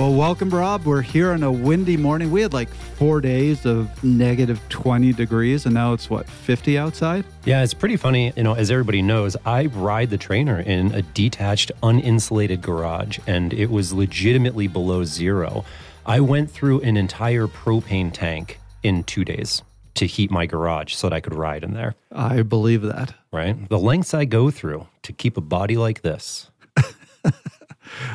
Well, welcome, Rob. We're here on a windy morning. We had like four days of negative 20 degrees, and now it's what, 50 outside? Yeah, it's pretty funny. You know, as everybody knows, I ride the trainer in a detached, uninsulated garage, and it was legitimately below zero. I went through an entire propane tank in two days to heat my garage so that I could ride in there. I believe that. Right? The lengths I go through to keep a body like this.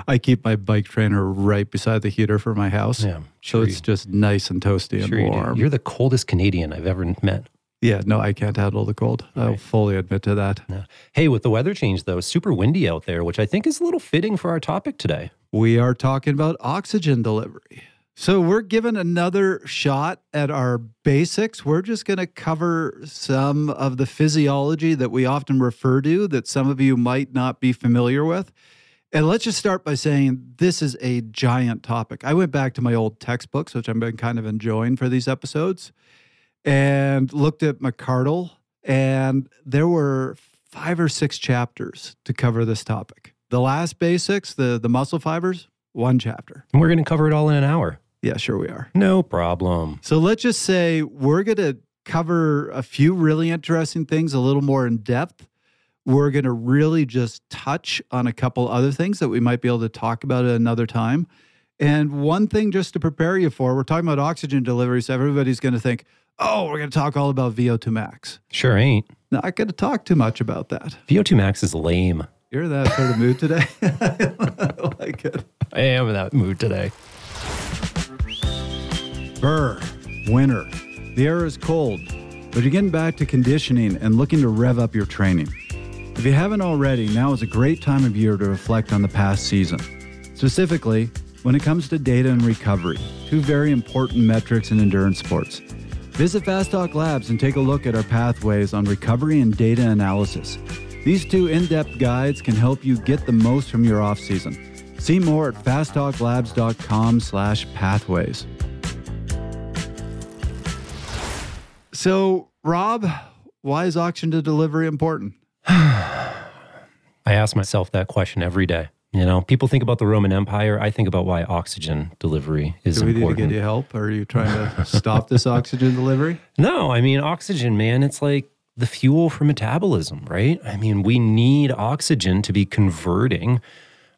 I keep my bike trainer right beside the heater for my house. Yeah, so it's just nice and toasty Sure and you warm. You're the coldest Canadian I've ever met. yeah, no, I can't handle the cold. I'll fully admit to that. Yeah. Hey, with the weather change though, super windy out there, which I think is a little fitting for our topic today. We are talking about oxygen delivery. So, we're given another shot at our basics. We're just going to cover some of the physiology that we often refer to that some of you might not be familiar with. And let's just start by saying this is a giant topic. I went back to my old textbooks, which I've been kind of enjoying for these episodes, and looked at McArdle, and there were five or six chapters to cover this topic. The last basics, the the muscle fibers, one chapter. And we're going to cover it all in an hour. Yeah, sure we are. No problem. So let's just say we're going to cover a few really interesting things a little more in depth. We're going to really just touch on a couple other things that we might be able to talk about at another time. And one thing just to prepare you for, we're talking about oxygen delivery. So everybody's going to think, oh, we're going to talk all about VO2 max. Sure ain't. Not going to talk too much about that. VO2 max is lame. You're in that sort of mood today. I like it. I am in that mood today. Burr, winter. The air is cold, but you're getting back to conditioning and looking to rev up your training. If you haven't already, now is a great time of year to reflect on the past season. Specifically, when it comes to data and recovery, two very important metrics in endurance sports. Visit Fast Talk Labs and take a look at our pathways on recovery and data analysis. These two in-depth guides can help you get the most from your off-season. See more at fasttalklabs.com slash pathways. So, Rob, why is oxygen delivery important? I ask myself that question every day. You know, people think about the Roman Empire. I think about why oxygen delivery is Do we need to important. get you help? Or are you trying to stop this oxygen delivery? No, I mean, oxygen, man, it's like the fuel for metabolism, right? I mean, we need oxygen to be converting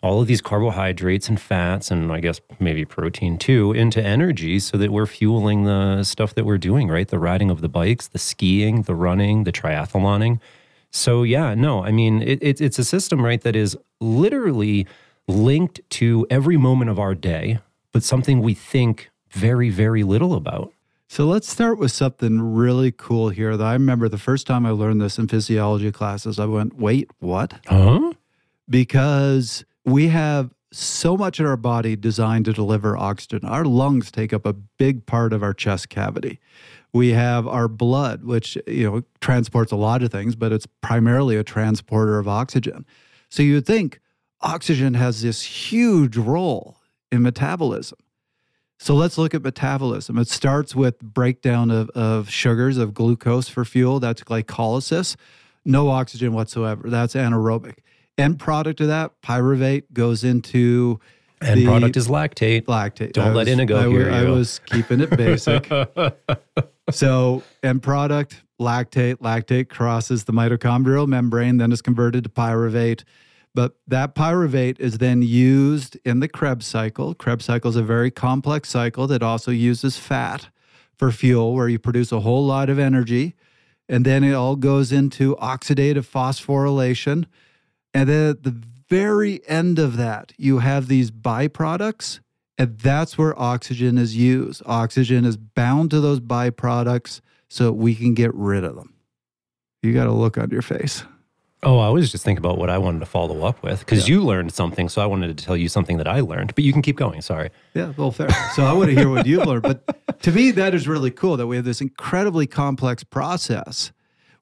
all of these carbohydrates and fats, and I guess maybe protein too, into energy so that we're fueling the stuff that we're doing, right? The riding of the bikes, the skiing, the running, the triathloning. So, yeah, no, I mean, it, it, it's a system, right, that is literally linked to every moment of our day, but something we think very, very little about. So let's start with something really cool here that I remember the first time I learned this in physiology classes. I went, wait, what? Huh? Because we have so much in our body designed to deliver oxygen. Our lungs take up a big part of our chest cavity. We have our blood, which you know transports a lot of things, but it's primarily a transporter of oxygen. So you'd think oxygen has this huge role in metabolism. So let's look at metabolism. It starts with breakdown of, of sugars, of glucose for fuel. That's glycolysis. No oxygen whatsoever. That's anaerobic. End product of that, pyruvate, goes into End product is lactate. lactate. Don't I let was- Inigo I, hear I you. was keeping it basic. so end product, lactate. Lactate crosses the mitochondrial membrane, then is converted to pyruvate. But that pyruvate is then used in the Krebs cycle. Krebs cycle is a very complex cycle that also uses fat for fuel, where you produce a whole lot of energy. And then it all goes into oxidative phosphorylation. And then at the very end of that, you have these byproducts, and that's where oxygen is used. Oxygen is bound to those byproducts so we can get rid of them. You got a look on your face. Oh, I was just thinking about what I wanted to follow up with because you learned something. So I wanted to tell you something that I learned, but you can keep going. Sorry. Yeah, well, fair. So I want to hear what you've learned. But to me, that is really cool that we have this incredibly complex process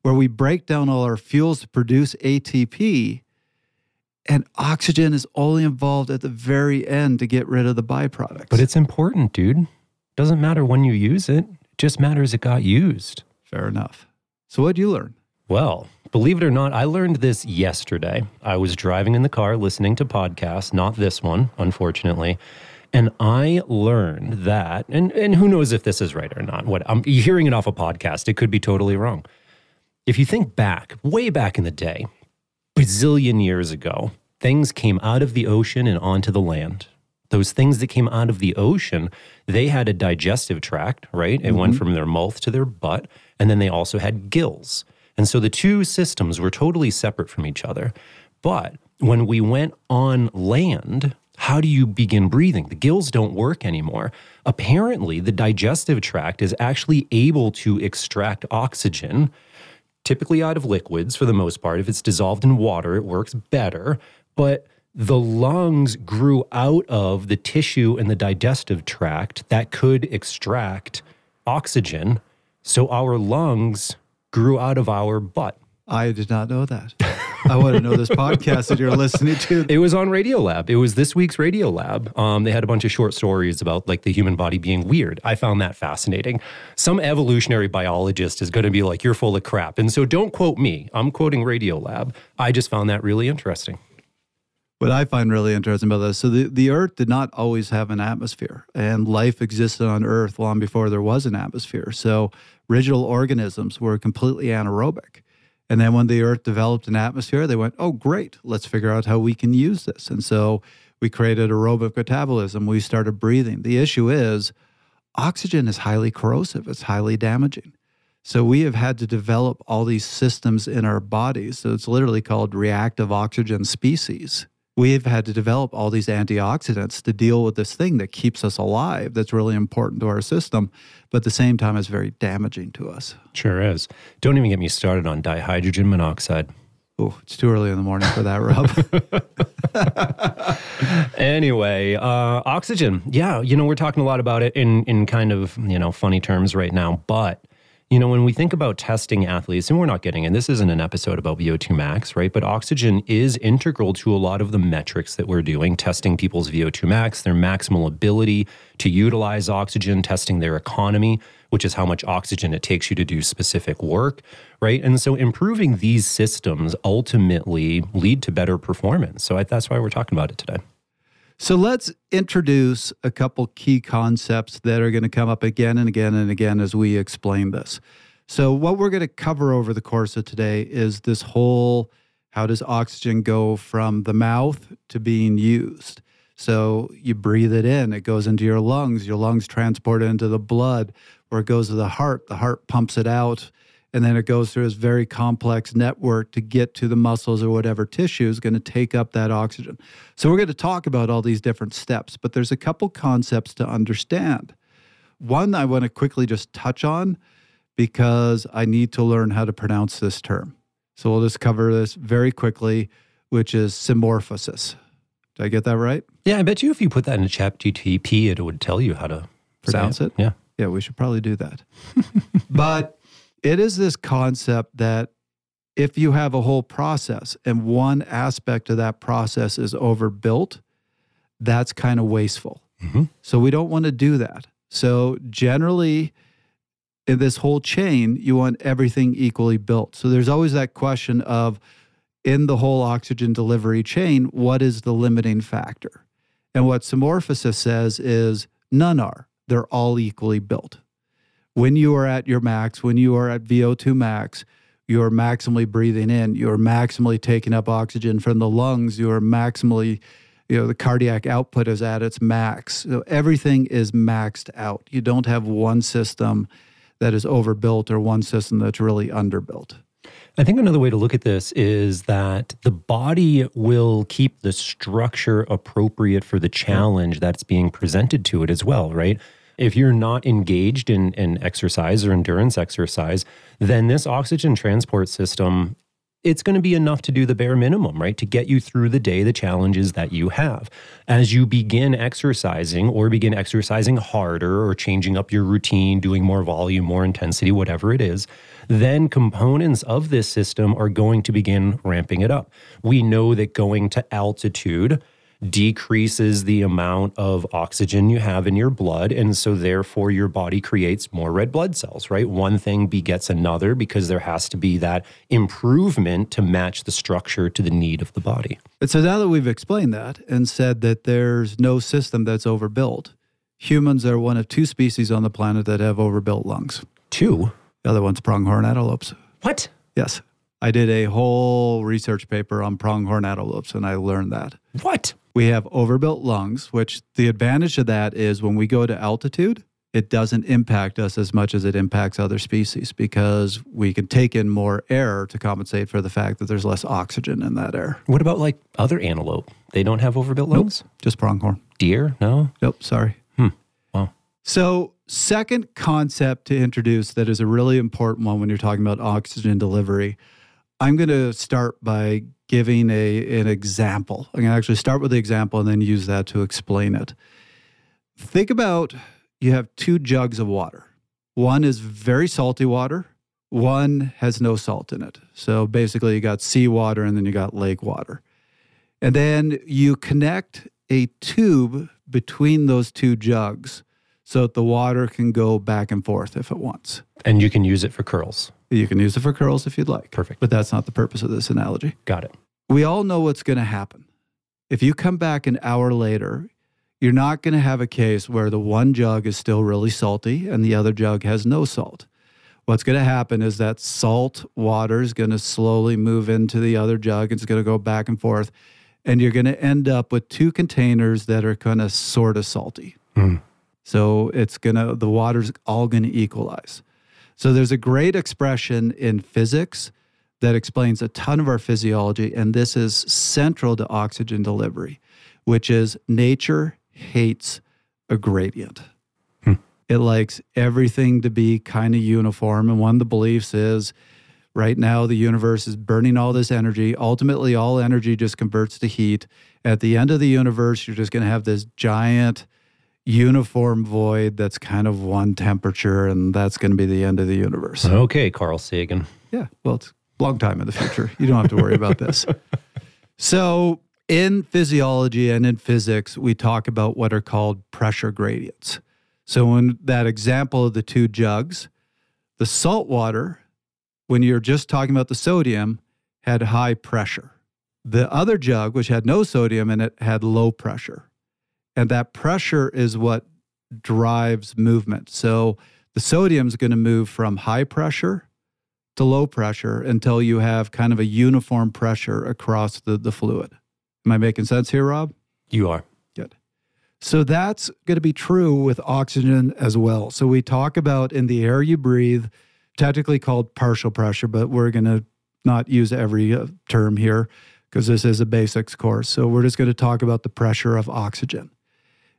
where we break down all our fuels to produce ATP, and oxygen is only involved at the very end to get rid of the byproducts. But it's important, dude. Doesn't matter when you use it, it just matters it got used. fair enough. So what'd you learn? Well, believe it or not, I learned this yesterday. I was driving in the car listening to podcasts, not this one, unfortunately. And I learned that, and, and who knows if this is right or not. What I'm hearing it off a podcast, it could be totally wrong. If you think back, way back in the day, bazillion years ago, things came out of the ocean and onto the land. Those things that came out of the ocean, they had a digestive tract, right? It mm-hmm. went from their mouth to their butt. And then they also had gills. And so the two systems were totally separate from each other. But when we went on land, how do you begin breathing? The gills don't work anymore. Apparently, the digestive tract is actually able to extract oxygen, typically out of liquids for the most part. If it's dissolved in water, it works better. But the lungs grew out of the tissue in the digestive tract that could extract oxygen. So our lungs grew out of our butt. I did not know that. I want to know this podcast that you're listening to. It was on Radiolab. It was this week's Radiolab. Um, they had a bunch of short stories about like the human body being weird. I found that fascinating. Some evolutionary biologist is going to be like, "You're full of crap," and so don't quote me. I'm quoting Radiolab. I just found that really interesting. What I find really interesting about this, so the, the Earth did not always have an atmosphere, and life existed on Earth long before there was an atmosphere. So original organisms were completely anaerobic. And then when the Earth developed an atmosphere, they went, oh, great, let's figure out how we can use this. And so we created aerobic metabolism. We started breathing. The issue is oxygen is highly corrosive, it's highly damaging. So we have had to develop all these systems in our bodies. So it's literally called reactive oxygen species we've had to develop all these antioxidants to deal with this thing that keeps us alive that's really important to our system but at the same time is very damaging to us sure is don't even get me started on dihydrogen monoxide Oh, it's too early in the morning for that, Rob. anyway, uh, oxygen. Yeah, you know, we're talking a lot about it in in kind of you know funny terms right now, but you know, when we think about testing athletes, and we're not getting, and this isn't an episode about VO2 max, right? But oxygen is integral to a lot of the metrics that we're doing, testing people's VO2 max, their maximal ability to utilize oxygen, testing their economy, which is how much oxygen it takes you to do specific work, right? And so improving these systems ultimately lead to better performance. So I, that's why we're talking about it today. So let's introduce a couple key concepts that are going to come up again and again and again as we explain this. So, what we're going to cover over the course of today is this whole how does oxygen go from the mouth to being used? So, you breathe it in, it goes into your lungs, your lungs transport it into the blood, where it goes to the heart, the heart pumps it out and then it goes through this very complex network to get to the muscles or whatever tissue is going to take up that oxygen. So we're going to talk about all these different steps, but there's a couple concepts to understand. One I want to quickly just touch on because I need to learn how to pronounce this term. So we'll just cover this very quickly, which is symmorphosis. Did I get that right? Yeah, I bet you if you put that in a chat GTP, it would tell you how to pronounce it. it. Yeah. Yeah, we should probably do that. but it is this concept that if you have a whole process and one aspect of that process is overbuilt, that's kind of wasteful. Mm-hmm. So we don't want to do that. So generally, in this whole chain, you want everything equally built. So there's always that question of in the whole oxygen delivery chain, what is the limiting factor? And what Symmorphosis says is none are. They're all equally built when you are at your max, when you are at VO2 max, you're maximally breathing in, you're maximally taking up oxygen from the lungs, you're maximally, you know, the cardiac output is at its max. So everything is maxed out. You don't have one system that is overbuilt or one system that's really underbuilt. I think another way to look at this is that the body will keep the structure appropriate for the challenge that's being presented to it as well, right? If you're not engaged in, in exercise or endurance exercise, then this oxygen transport system it's going to be enough to do the bare minimum, right? To get you through the day, the challenges that you have. As you begin exercising or begin exercising harder or changing up your routine, doing more volume, more intensity, whatever it is, then components of this system are going to begin ramping it up. We know that going to altitude decreases the amount of oxygen you have in your blood. And so, therefore, your body creates more red blood cells, right? One thing begets another because there has to be that improvement to match the structure to the need of the body. And so, now that we've explained that and said that there's no system that's overbuilt, humans are one of two species on the planet that have overbuilt lungs. Two? The other one's pronghorn antelopes. What? Yes. I did a whole research paper on pronghorn antelopes and I learned that. What? We have overbuilt lungs, which the advantage of that is when we go to altitude, it doesn't impact us as much as it impacts other species because we can take in more air to compensate for the fact that there's less oxygen in that air. What about like other antelope? They don't have overbuilt lungs? Nope, just pronghorn. Deer? No? Nope, sorry. Hmm. Wow. So, second concept to introduce that is a really important one when you're talking about oxygen delivery. I'm going to start by giving a an example. I'm going to actually start with the example and then use that to explain it. Think about you have two jugs of water. One is very salty water, one has no salt in it. So basically you got seawater and then you got lake water. And then you connect a tube between those two jugs so that the water can go back and forth if it wants. And you can use it for curls. You can use it for curls if you'd like. Perfect. But that's not the purpose of this analogy. Got it. We all know what's going to happen. If you come back an hour later, you're not going to have a case where the one jug is still really salty and the other jug has no salt. What's going to happen is that salt water is going to slowly move into the other jug. It's going to go back and forth. And you're going to end up with two containers that are kind of sort of salty. Mm. So it's going to, the water's all going to equalize. So there's a great expression in physics that explains a ton of our physiology, and this is central to oxygen delivery, which is nature hates a gradient. Hmm. It likes everything to be kind of uniform. And one of the beliefs is right now the universe is burning all this energy. Ultimately, all energy just converts to heat. At the end of the universe, you're just going to have this giant uniform void that's kind of one temperature, and that's going to be the end of the universe. Okay, Carl Sagan. Yeah, well, it's a long time in the future. You don't have to worry about this. So, in physiology and in physics, we talk about what are called pressure gradients. So, in that example of the two jugs, the salt water, when you're just talking about the sodium, had high pressure. The other jug, which had no sodium in it, had low pressure. And that pressure is what drives movement. So the sodium is going to move from high pressure to low pressure until you have kind of a uniform pressure across the, the fluid. Am I making sense here, Rob? You are. Good. So that's going to be true with oxygen as well. So we talk about in the air you breathe, technically called partial pressure, but we're going to not use every uh, term here because this is a basics course. So we're just going to talk about the pressure of oxygen.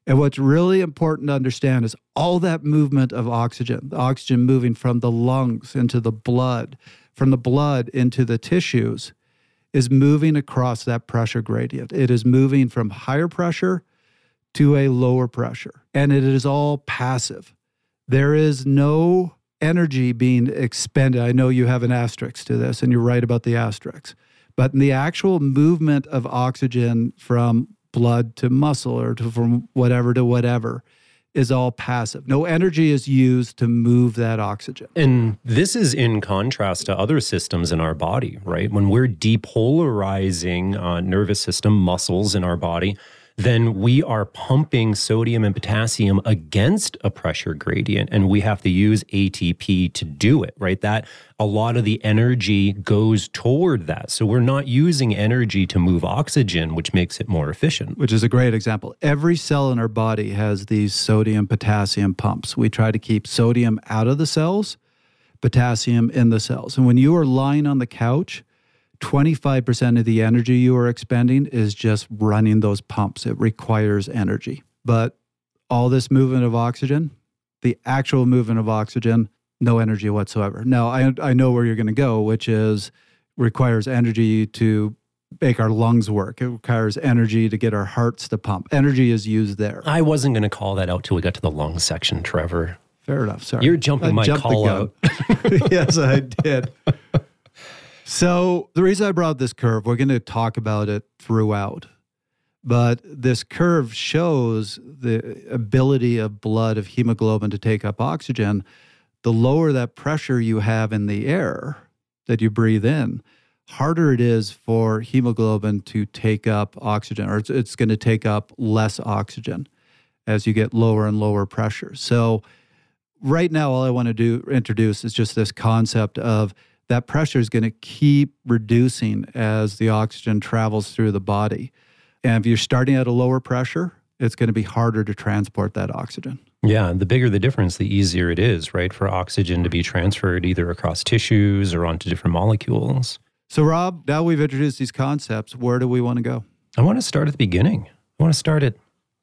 And what's really important to understand is all that movement of oxygen, the oxygen moving from the lungs into the blood, from the blood into the tissues, is moving across that pressure gradient. It is moving from higher pressure to a lower pressure, and it is all passive. There is no energy being expended. I know you have an asterisk to this, and you're right about the asterisk. But in the actual movement of oxygen from blood to muscle or to from whatever to whatever is all passive. No energy is used to move that oxygen. And this is in contrast to other systems in our body, right? When we're depolarizing uh, nervous system muscles in our body, then we are pumping sodium and potassium against a pressure gradient and we have to use ATP to do it, right? That a lot of the energy goes toward that. So we're not using energy to move oxygen, which makes it more efficient. Which is a great example. Every cell in our body has these sodium potassium pumps. We try to keep sodium out of the cells, potassium in the cells. And when you are lying on the couch, 25% of the energy you are expending is just running those pumps. It requires energy. But all this movement of oxygen, the actual movement of oxygen, no energy whatsoever. Now, I, I know where you're going to go, which is requires energy to make our lungs work. It requires energy to get our hearts to pump. Energy is used there. I wasn't going to call that out till we got to the lung section, Trevor. Fair enough. Sorry. You're jumping I my call out. yes, I did. So, the reason I brought this curve, we're going to talk about it throughout. But this curve shows the ability of blood, of hemoglobin to take up oxygen. The lower that pressure you have in the air that you breathe in, harder it is for hemoglobin to take up oxygen, or it's, it's going to take up less oxygen as you get lower and lower pressure. So, right now, all I want to do introduce is just this concept of that pressure is going to keep reducing as the oxygen travels through the body. And if you're starting at a lower pressure, it's going to be harder to transport that oxygen. Yeah, the bigger the difference, the easier it is, right, for oxygen to be transferred either across tissues or onto different molecules. So, Rob, now we've introduced these concepts. Where do we want to go? I want to start at the beginning. I want to start at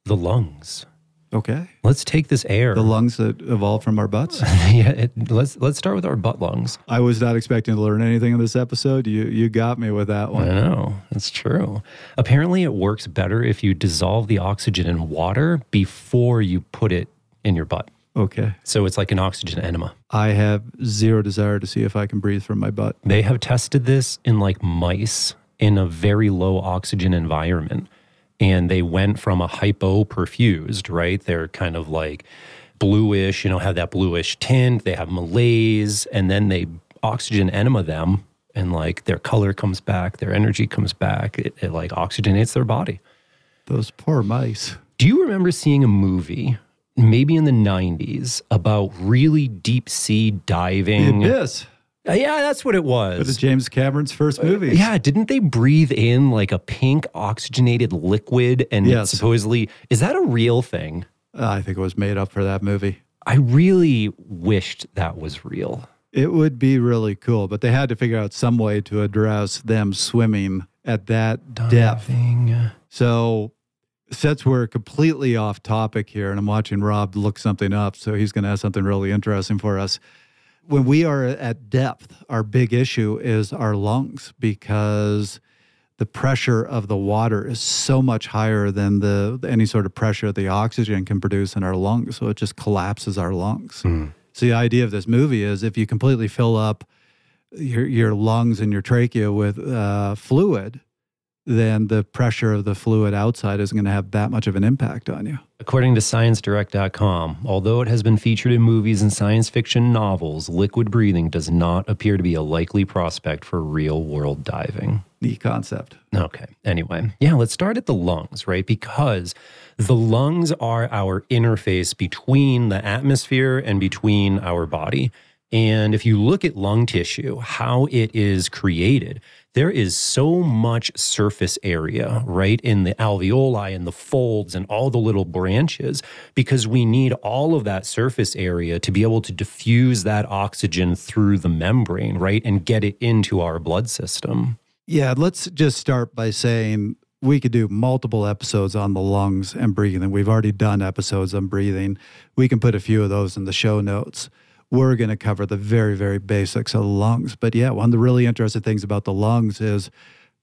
the lungs. Okay. Let's take this air. The lungs that evolved from our butts. yeah, it, let's let's start with our butt lungs. I was not expecting to learn anything in this episode. You you got me with that one. I know that's true. Apparently, it works better if you dissolve the oxygen in water before you put it in your butt. Okay. So it's like an oxygen enema. I have zero desire to see if I can breathe from my butt. They have tested this in like mice in a very low oxygen environment and they went from a hypo perfused, right? They're kind of like bluish, you know, have that bluish tint. They have malaise, and then they oxygen enema them, and like their color comes back, their energy comes back. It, it like oxygenates their body. Those poor mice. Do you remember seeing a movie, maybe in the 90s, about really deep sea diving? The abyss. Uh, yeah, that's what it was. It was James Cameron's first movie. Yeah, didn't they breathe in like a pink oxygenated liquid and Yes. supposedly is that a real thing? Uh, I think it was made up for that movie. I really wished that was real. It would be really cool, but they had to figure out some way to address them swimming at that depth. Diving. So, since we're completely off topic here, and I'm watching Rob look something up, so he's going to have something really interesting for us. When we are at depth, our big issue is our lungs because the pressure of the water is so much higher than the any sort of pressure the oxygen can produce in our lungs. So it just collapses our lungs. So the idea of this movie is if you completely fill up your your lungs and your trachea with uh, fluid, then the pressure of the fluid outside isn't going to have that much of an impact on you. According to ScienceDirect.com, although it has been featured in movies and science fiction novels, liquid breathing does not appear to be a likely prospect for real world diving. The concept. Okay. Anyway, yeah, let's start at the lungs, right? Because the lungs are our interface between the atmosphere and between our body. And if you look at lung tissue, how it is created, there is so much surface area, right, in the alveoli and the folds and all the little branches, because we need all of that surface area to be able to diffuse that oxygen through the membrane, right, and get it into our blood system. Yeah, let's just start by saying we could do multiple episodes on the lungs and breathing. We've already done episodes on breathing. We can put a few of those in the show notes. We're going to cover the very, very basics of the lungs. But yeah, one of the really interesting things about the lungs is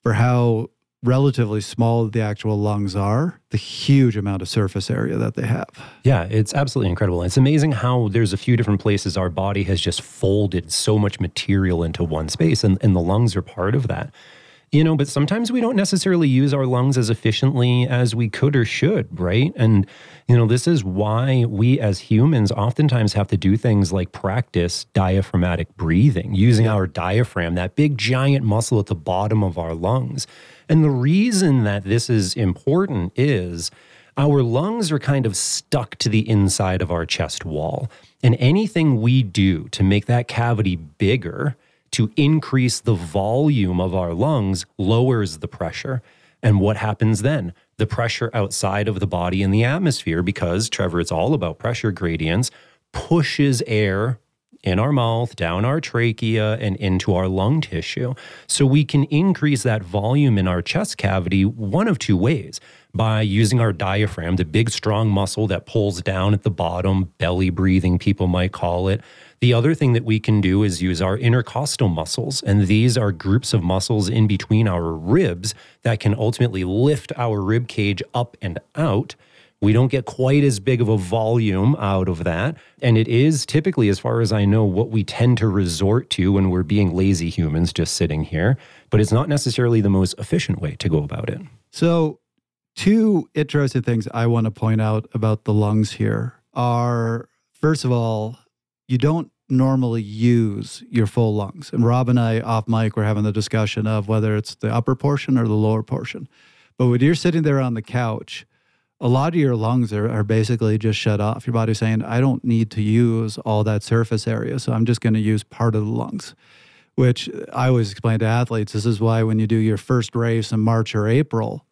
for how relatively small the actual lungs are, the huge amount of surface area that they have. Yeah, it's absolutely incredible. It's amazing how there's a few different places our body has just folded so much material into one space, and, and the lungs are part of that. You know, but sometimes we don't necessarily use our lungs as efficiently as we could or should, right? And, you know, this is why we as humans oftentimes have to do things like practice diaphragmatic breathing, using our diaphragm, that big giant muscle at the bottom of our lungs. And the reason that this is important is our lungs are kind of stuck to the inside of our chest wall. And anything we do to make that cavity bigger, to increase the volume of our lungs, lowers the pressure. And what happens then? The pressure outside of the body in the atmosphere, because Trevor, it's all about pressure gradients, pushes air in our mouth, down our trachea, and into our lung tissue. So we can increase that volume in our chest cavity one of two ways by using our diaphragm, the big, strong muscle that pulls down at the bottom, belly breathing, people might call it. The other thing that we can do is use our intercostal muscles. And these are groups of muscles in between our ribs that can ultimately lift our rib cage up and out. We don't get quite as big of a volume out of that. And it is typically, as far as I know, what we tend to resort to when we're being lazy humans just sitting here. But it's not necessarily the most efficient way to go about it. So, two interesting things I want to point out about the lungs here are first of all, you don't normally use your full lungs. And Rob and I off mic were having the discussion of whether it's the upper portion or the lower portion. But when you're sitting there on the couch, a lot of your lungs are, are basically just shut off. Your body's saying, I don't need to use all that surface area. So I'm just going to use part of the lungs, which I always explain to athletes. This is why when you do your first race in March or April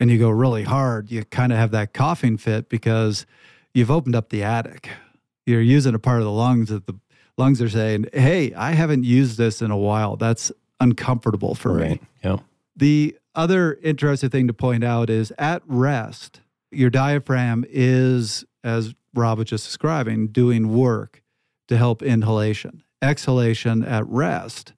and you go really hard, you kind of have that coughing fit because you've opened up the attic. You're using a part of the lungs that the lungs are saying, Hey, I haven't used this in a while. That's uncomfortable for Right. me. Yeah. The other interesting thing to point out is at rest, your diaphragm is, as Rob was just describing, doing work to help inhalation. Exhalation at rest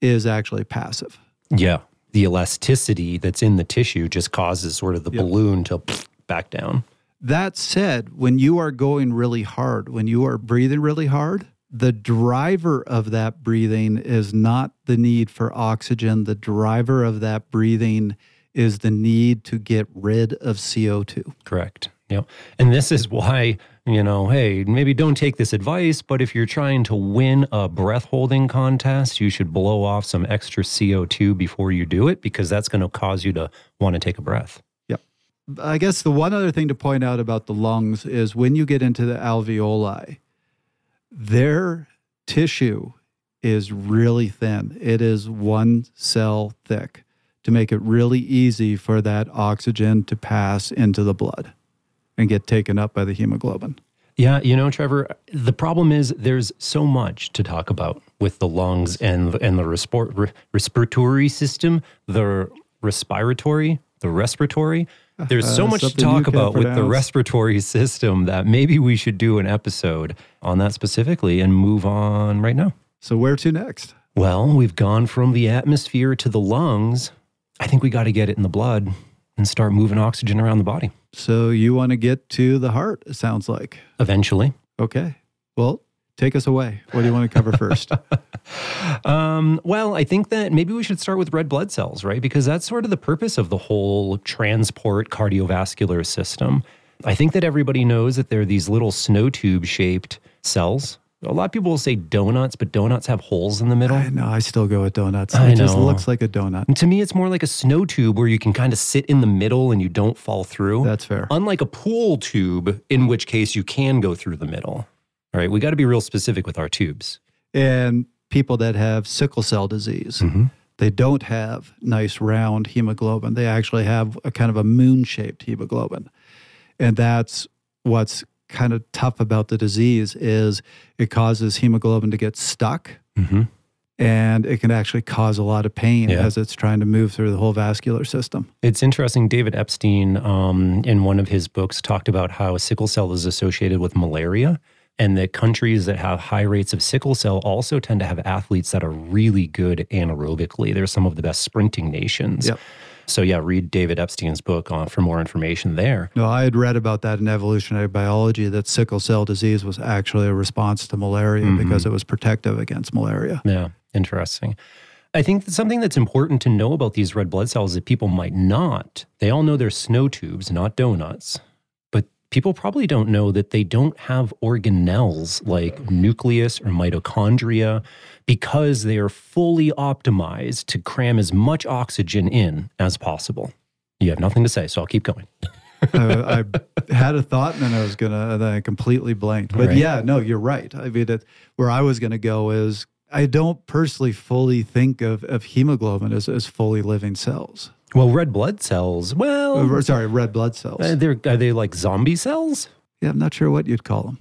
is actually passive. Yeah. The elasticity that's in the tissue just causes sort of the Yep. balloon to back down. That said, when you are going really hard, when you are breathing really hard, the driver of that breathing is not the need for oxygen. The driver of that breathing is the need to get rid of CO2. Correct. Yep. And this is why, you know, hey, maybe don't take this advice, but if you're trying to win a breath holding contest, you should blow off some extra CO2 before you do it because that's going to cause you to want to take a breath. Yep. I guess the one other thing to point out about the lungs is when you get into the alveoli, their tissue is really thin. It is one cell thick to make it really easy for that oxygen to pass into the blood and get taken up by the hemoglobin. Yeah, you know, Trevor, the problem is there's so much to talk about with the lungs and and the respor- re- respiratory system, the respiratory, the respiratory. There's so Uh, much to talk about with the respiratory system that maybe we should do an episode on that specifically and move on right now. So, where to next? Well, we've gone from the atmosphere to the lungs. I think we got to get it in the blood and start moving oxygen around the body So, you want to get to the heart, it sounds like. eventually. Okay. Well, take us away. What do you want to cover first? Um, well, I think that maybe we should start with red blood cells, right? Because that's sort of the purpose of the whole transport cardiovascular system. I think that everybody knows that there are these little snow tube shaped cells. A lot of people will say donuts, but donuts have holes in the middle. I know. I still go with donuts. I it just know. looks like a donut. And to me, it's more like a snow tube where you can kind of sit in the middle and you don't fall through. That's fair. Unlike a pool tube, in which case you can go through the middle. All right, we got to be real specific with our tubes. And people that have sickle cell disease, Mm-hmm. they don't have nice round hemoglobin. They actually have a kind of a moon shaped hemoglobin. And that's what's kind of tough about the disease is it causes hemoglobin to get stuck Mm-hmm. and it can actually cause a lot of pain Yeah. as it's trying to move through the whole vascular system. It's interesting. David Epstein, um, in one of his books, talked about how sickle cell is associated with malaria, and that countries that have high rates of sickle cell also tend to have athletes that are really good anaerobically. They're some of the best sprinting nations. Yep. So, yeah, read David Epstein's book uh, for more information there. No, I had read about that in evolutionary biology that sickle cell disease was actually a response to malaria Mm-hmm. because it was protective against malaria. Yeah, interesting. I think that something that's important to know about these red blood cells that people might not, they all know they're snow tubes, not donuts. People probably don't know that they don't have organelles like nucleus or mitochondria because they are fully optimized to cram as much oxygen in as possible. You have nothing to say, so I'll keep going. I, I had a thought and then I was gonna, and then I completely blanked. But Right. yeah, no, you're right. I mean, it, where I was gonna go is I don't personally fully think of, of hemoglobin as, as fully living cells. Well, red blood cells, well, sorry, red blood cells. uh, they're, are they like zombie cells? Yeah, I'm not sure what you'd call them,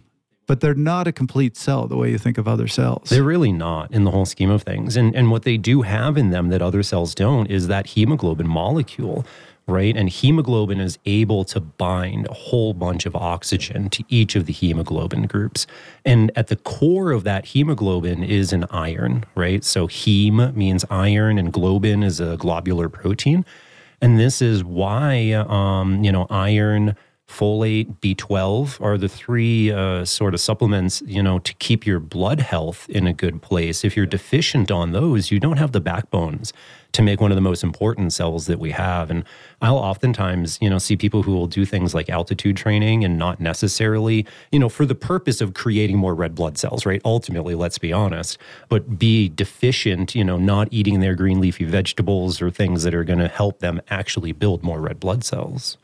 but they're not a complete cell the way you think of other cells. They're really not in the whole scheme of things. And and what they do have in them that other cells don't is that hemoglobin molecule, right? And hemoglobin is able to bind a whole bunch of oxygen to each of the hemoglobin groups. And at the core of that hemoglobin is an iron, right? So heme means iron and globin is a globular protein. And this is why um, you know, iron folate, B12 are the three uh, sort of supplements, you know, to keep your blood health in a good place. If you're deficient on those, you don't have the backbones to make one of the most important cells that we have. And I'll oftentimes, you know, see people who will do things like altitude training and not necessarily, you know, for the purpose of creating more red blood cells, right? Ultimately, let's be honest, but be deficient, you know, not eating their green leafy vegetables or things that are going to help them actually build more red blood cells.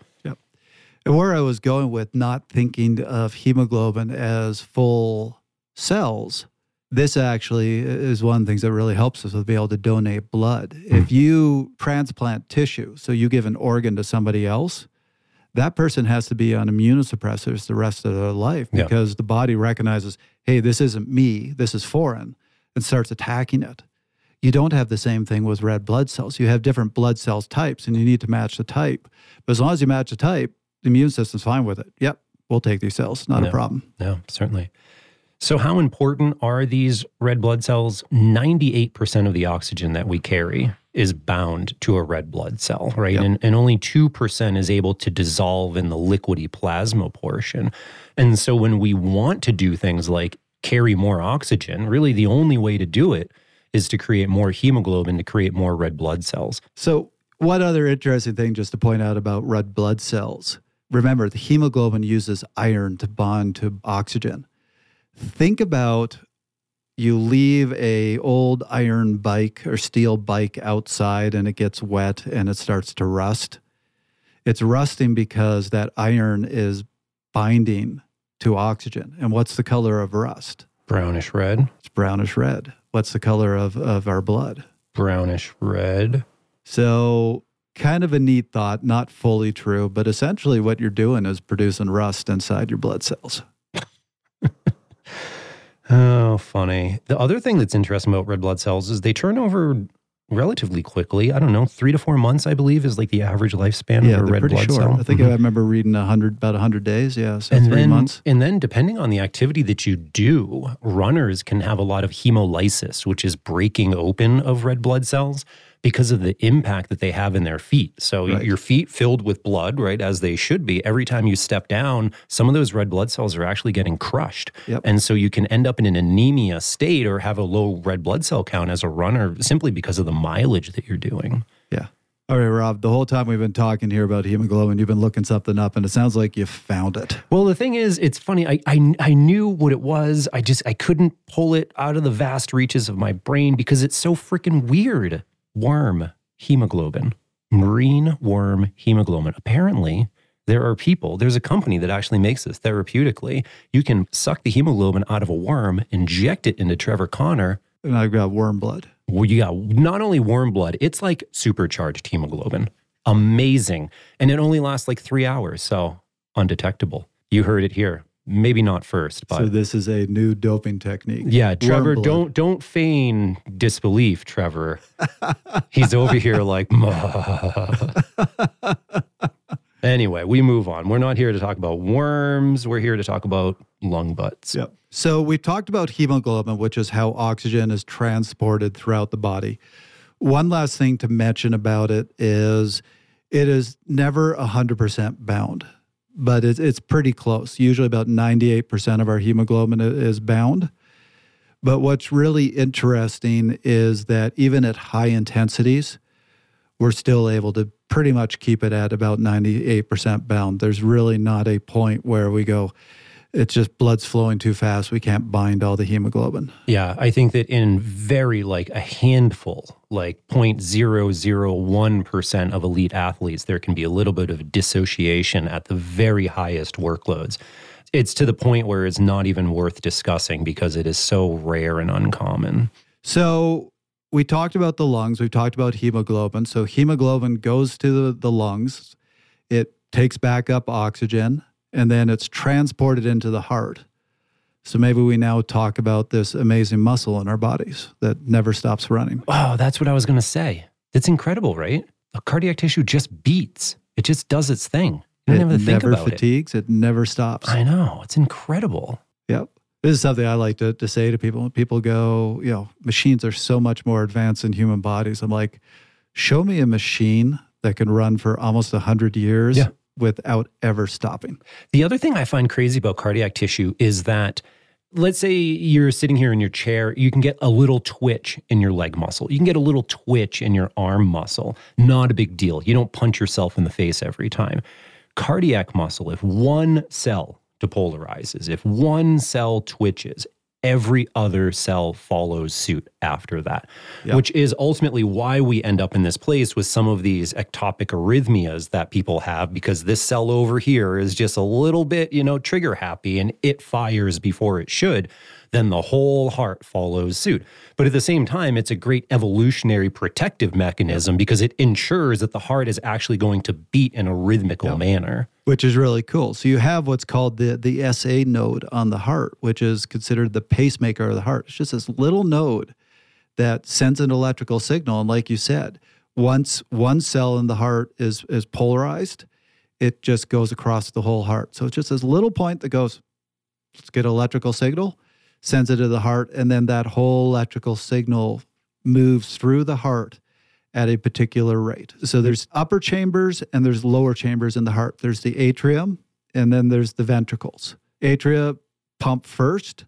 And where I was going with not thinking of hemoglobin as full cells this actually is one of the things that really helps us with being able to donate blood. Mm. If you transplant tissue, so you give an organ to somebody else, that person has to be on immunosuppressors the rest of their life because yeah. the body recognizes, hey, this isn't me, this is foreign, and starts attacking it. You don't have the same thing with red blood cells. You have different blood cells types, and you need to match the type. But as long as you match the type, the immune system's fine with it. Yep, we'll take these cells, not no, a problem. No, certainly. So, how important are these red blood cells? 98% of the oxygen that we carry is bound to a red blood cell, right? Yep. And, and only 2% is able to dissolve in the liquidy plasma portion. And so, when we want to do things like carry more oxygen, really the only way to do it is to create more hemoglobin to create more red blood cells. So, one other interesting thing just to point out about red blood cells remember, the hemoglobin uses iron to bond to oxygen. Think about you leave a old iron bike or steel bike outside and it gets wet and it starts to rust. It's rusting because that iron is binding to oxygen. And what's the color of rust? Brownish red. It's brownish red. What's the color of, of our blood? Brownish red. So kind of a neat thought not fully true but essentially what you're doing is producing rust inside your blood cells Oh, funny. The other thing that's interesting about red blood cells is they turn over relatively quickly. I don't know, three to four months, I believe, is like the average lifespan yeah, of a red pretty blood short. cell. I think mm-hmm. I remember reading a hundred about hundred days. Yeah, so and three then, months. And then, depending on the activity that you do, runners can have a lot of hemolysis, which is breaking open of red blood cells because of the impact that they have in their feet. So right. your feet filled with blood, right, as they should be. Every time you step down, some of those red blood cells are actually getting crushed. Yep. And so you can end up in an anemia state or have a low red blood cell count as a runner simply because of the mileage that you're doing. Yeah. All right, Rob, the whole time we've been talking here about hemoglobin, you've been looking something up and it sounds like you found it. Well, the thing is, it's funny. I, I, I knew what it was. I just, I couldn't pull it out of the vast reaches of my brain because it's so freaking weird worm hemoglobin, marine worm hemoglobin. Apparently, there are people, there's a company that actually makes this therapeutically. You can suck the hemoglobin out of a worm, inject it into Trevor Connor. And I've got worm blood. Well, you got not only worm blood, it's like supercharged hemoglobin. Amazing. And it only lasts like three hours. So undetectable. You heard it here maybe not first but so this is a new doping technique. Yeah trevor don't don't feign disbelief trevor. He's over here like anyway we move on. We're not here to talk about worms. We're here to talk about lung butts. Yep. So we've talked about hemoglobin which is how oxygen is transported throughout the body. One last thing to mention about it is it is never 100% bound but it's, it's pretty close. Usually, about 98% of our hemoglobin is bound. But what's really interesting is that even at high intensities, we're still able to pretty much keep it at about 98% bound. There's really not a point where we go, it's just blood's flowing too fast. We can't bind all the hemoglobin. Yeah, I think that in very like a handful, like 0.001% of elite athletes, there can be a little bit of dissociation at the very highest workloads. It's to the point where it's not even worth discussing because it is so rare and uncommon. So, we talked about the lungs, we've talked about hemoglobin. So, hemoglobin goes to the, the lungs, it takes back up oxygen and then it's transported into the heart. So maybe we now talk about this amazing muscle in our bodies that never stops running. Wow, that's what I was going to say. It's incredible, right? The cardiac tissue just beats. It just does its thing. You don't it never fatigues. It. it. never stops. I know. It's incredible. Yep. This is something I like to, to say to people. People go, you know, machines are so much more advanced than human bodies. I'm like, show me a machine that can run for almost 100 years yeah without ever stopping. The other thing I find crazy about cardiac tissue is that let's say you're sitting here in your chair, you can get a little twitch in your leg muscle. You can get a little twitch in your arm muscle. Not a big deal. You don't punch yourself in the face every time. Cardiac muscle, if one cell depolarizes, if one cell twitches, every other cell follows suit after that, which is ultimately why we end up in this place with some of these ectopic arrhythmias that people have because this cell over here is just a little bit, you know, trigger happy and it fires before it should then the whole heart follows suit. But at the same time, it's a great evolutionary protective mechanism because it ensures that the heart is actually going to beat in a rhythmical yep. manner. Which is really cool. So you have what's called the, the SA node on the heart, which is considered the pacemaker of the heart. It's just this little node that sends an electrical signal. And like you said, once one cell in the heart is is polarized, it just goes across the whole heart. So it's just this little point that goes, let's get an electrical signal sends it to the heart, and then that whole electrical signal moves through the heart at a particular rate. So there's upper chambers and there's lower chambers in the heart. There's the atrium and then there's the ventricles. Atria pump first,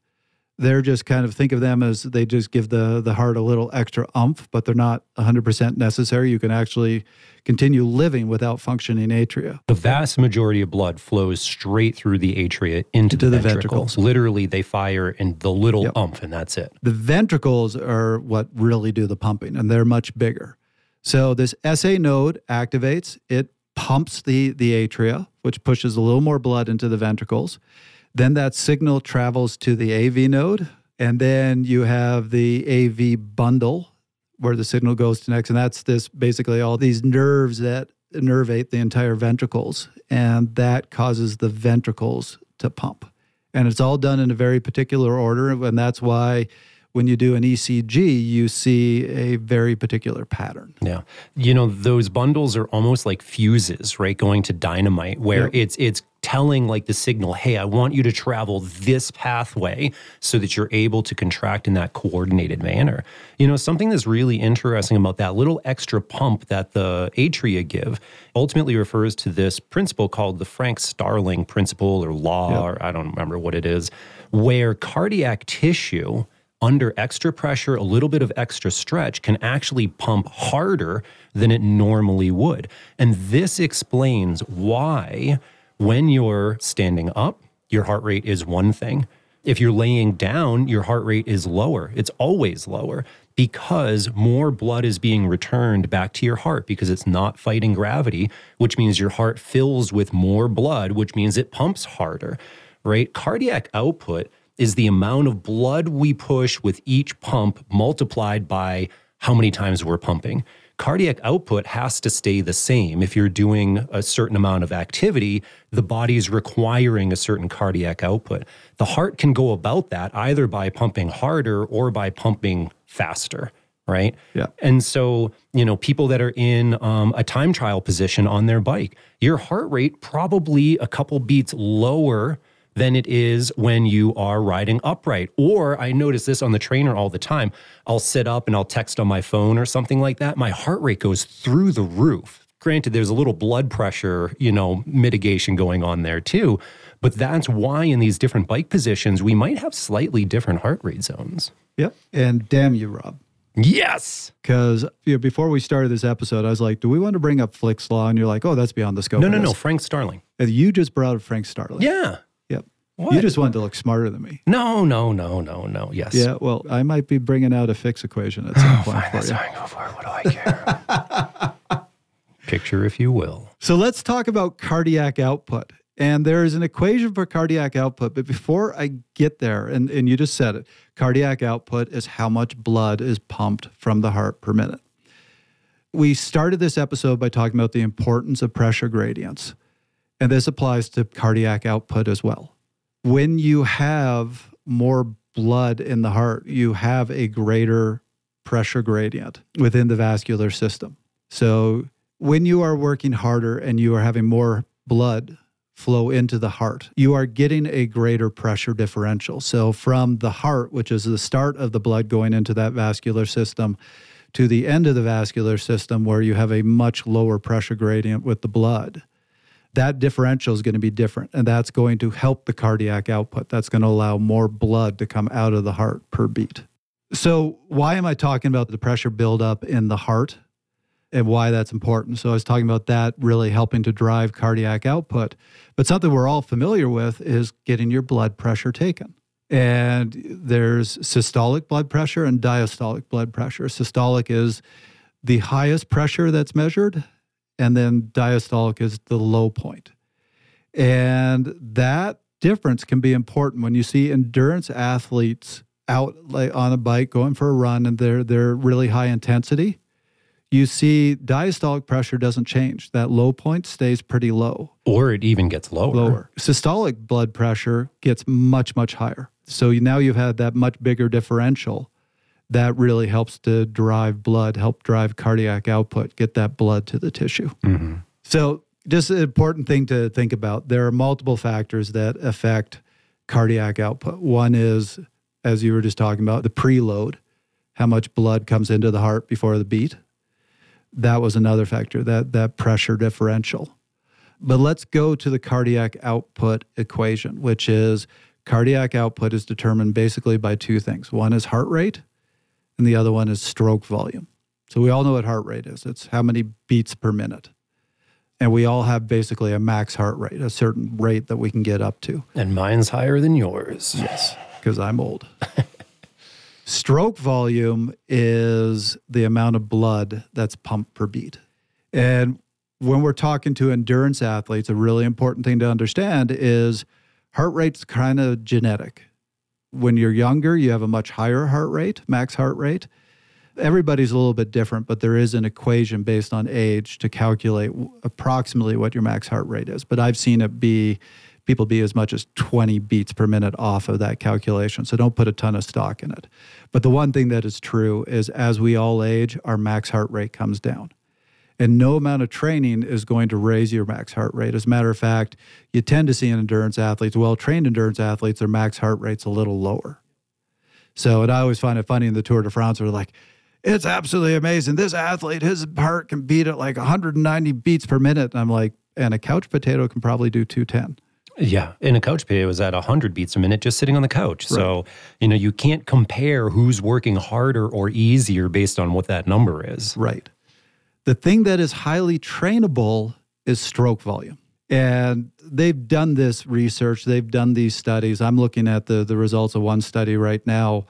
they're just kind of think of them as they just give the the heart a little extra umph, but they're not 100% necessary. You can actually continue living without functioning atria. The vast majority of blood flows straight through the atria into, into the, the, ventricles. ventricles. Literally, they fire in the little yep. umph, and that's it. The ventricles are what really do the pumping, and they're much bigger. So this SA node activates, it pumps the the atria, which pushes a little more blood into the ventricles. Then that signal travels to the AV node, and then you have the AV bundle where the signal goes to next. And that's this basically all these nerves that innervate the entire ventricles, and that causes the ventricles to pump. And it's all done in a very particular order, and that's why when you do an ECG, you see a very particular pattern. Yeah. You know, those bundles are almost like fuses, right? Going to dynamite where yep. it's it's telling like the signal, "Hey, I want you to travel this pathway so that you're able to contract in that coordinated manner." You know, something that's really interesting about that little extra pump that the atria give ultimately refers to this principle called the Frank Starling principle or law yep. or I don't remember what it is, where cardiac tissue under extra pressure, a little bit of extra stretch can actually pump harder than it normally would. And this explains why, when you're standing up, your heart rate is one thing. If you're laying down, your heart rate is lower. It's always lower because more blood is being returned back to your heart because it's not fighting gravity, which means your heart fills with more blood, which means it pumps harder, right? Cardiac output is the amount of blood we push with each pump multiplied by how many times we're pumping. Cardiac output has to stay the same. If you're doing a certain amount of activity, the body is requiring a certain cardiac output. The heart can go about that either by pumping harder or by pumping faster right? Yeah. And so, you know, people that are in um, a time trial position on their bike, your heart rate probably a couple beats lower than it is when you are riding upright. Or I notice this on the trainer all the time. I'll sit up and I'll text on my phone or something like that. My heart rate goes through the roof. Granted, there's a little blood pressure, you know, mitigation going on there too. But that's why in these different bike positions, we might have slightly different heart rate zones. Yep. And damn you, Rob. Yes. Because you know, before we started this episode, I was like, do we want to bring up Fick's Law? And you're like, oh, that's beyond the scope. No, no, no. Frank Starling. And you just brought up Frank Starling. Yeah. What? You just wanted to look smarter than me. No, no, no, no, no. Yes. Yeah. Well, I might be bringing out a Fick's equation at some oh, point fine, for you. Fine, go for it. What do I care? Picture, if you will. So let's talk about cardiac output. And there is an equation for cardiac output. But before I get there, and, and you just said it, cardiac output is how much blood is pumped from the heart per minute. We started this episode by talking about the importance of pressure gradients. And this applies to cardiac output as well when you have more blood in the heart, you have a greater pressure gradient within the vascular system. So when you are working harder and you are having more blood flow into the heart, you are getting a greater pressure differential. So from the heart, which is the start of the blood going into that vascular system, to the end of the vascular system where you have a much lower pressure gradient with the blood that differential is going to be different. And that's going to help the cardiac output. That's going to allow more blood to come out of the heart per beat. So, why am I talking about the pressure buildup in the heart and why that's important? So, I was talking about that really helping to drive cardiac output. But something we're all familiar with is getting your blood pressure taken. And there's systolic blood pressure and diastolic blood pressure. Systolic is the highest pressure that's measured, and then diastolic is the low point. And that difference can be important when you see endurance athletes out like on a bike going for a run and they're they're really high intensity you see diastolic pressure doesn't change. That low point stays pretty low. Or it even gets lower. Lower. Systolic blood pressure gets much much higher. So now you've had that much bigger differential that really helps to drive blood help drive cardiac output get that blood to the tissue mm-hmm. so just an important thing to think about there are multiple factors that affect cardiac output one is as you were just talking about, the preload, how much blood comes into the heart before the beat. That was another factor, that, that pressure differential. But let's go to the cardiac output equation, which is cardiac output is determined basically by two things. One is heart rate, and the other one is stroke volume. So we all know what heart rate is it's how many beats per minute. And we all have basically a max heart rate, a certain rate that we can get up to. And mine's higher than yours. Yes because I'm old. Stroke volume is the amount of blood that's pumped per beat. And when we're talking to endurance athletes, a really important thing to understand is heart rate's kind of genetic. When you're younger, you have a much higher heart rate, max heart rate. Everybody's a little bit different, but there is an equation based on age to calculate approximately what your max heart rate is. But I've seen it be people be as much as 20 beats per minute off of that calculation. So don't put a ton of stock in it. But the one thing that is true is as we all age, our max heart rate comes down. And no amount of training is going to raise your max heart rate. As a matter of fact, you tend to see in endurance athletes, well trained endurance athletes, their max heart rate's a little lower. So, and I always find it funny in the Tour de France, where like, it's absolutely amazing. This athlete, his heart can beat at like 190 beats per minute. And I'm like, and a couch potato can probably do 210. Yeah. In a couch potato was at 100 beats a minute just sitting on the couch. Right. So, you know, you can't compare who's working harder or easier based on what that number is. Right. The thing that is highly trainable is stroke volume. And they've done this research, they've done these studies. I'm looking at the, the results of one study right now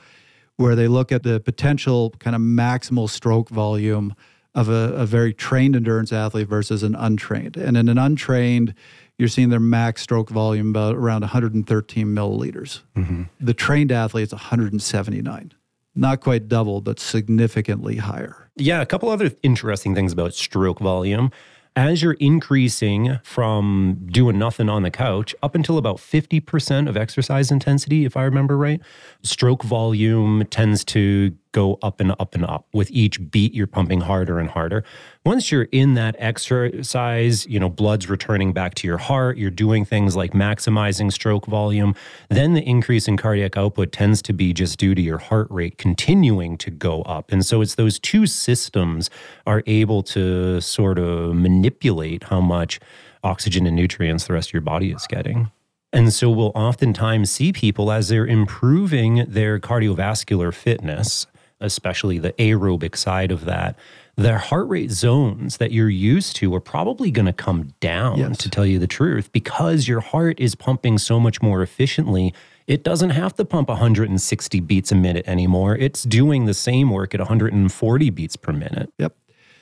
where they look at the potential kind of maximal stroke volume of a, a very trained endurance athlete versus an untrained. And in an untrained, you're seeing their max stroke volume about around 113 milliliters. Mm-hmm. The trained athlete's 179. Not quite double, but significantly higher. Yeah, a couple other interesting things about stroke volume. As you're increasing from doing nothing on the couch up until about 50% of exercise intensity, if I remember right, stroke volume tends to go up and up and up. With each beat, you're pumping harder and harder. Once you're in that exercise, you know, blood's returning back to your heart, you're doing things like maximizing stroke volume, then the increase in cardiac output tends to be just due to your heart rate continuing to go up. And so it's those two systems are able to sort of manipulate how much oxygen and nutrients the rest of your body is getting. And so we'll oftentimes see people as they're improving their cardiovascular fitness, especially the aerobic side of that, their heart rate zones that you're used to are probably going to come down, yes. to tell you the truth, because your heart is pumping so much more efficiently. It doesn't have to pump 160 beats a minute anymore. It's doing the same work at 140 beats per minute. Yep.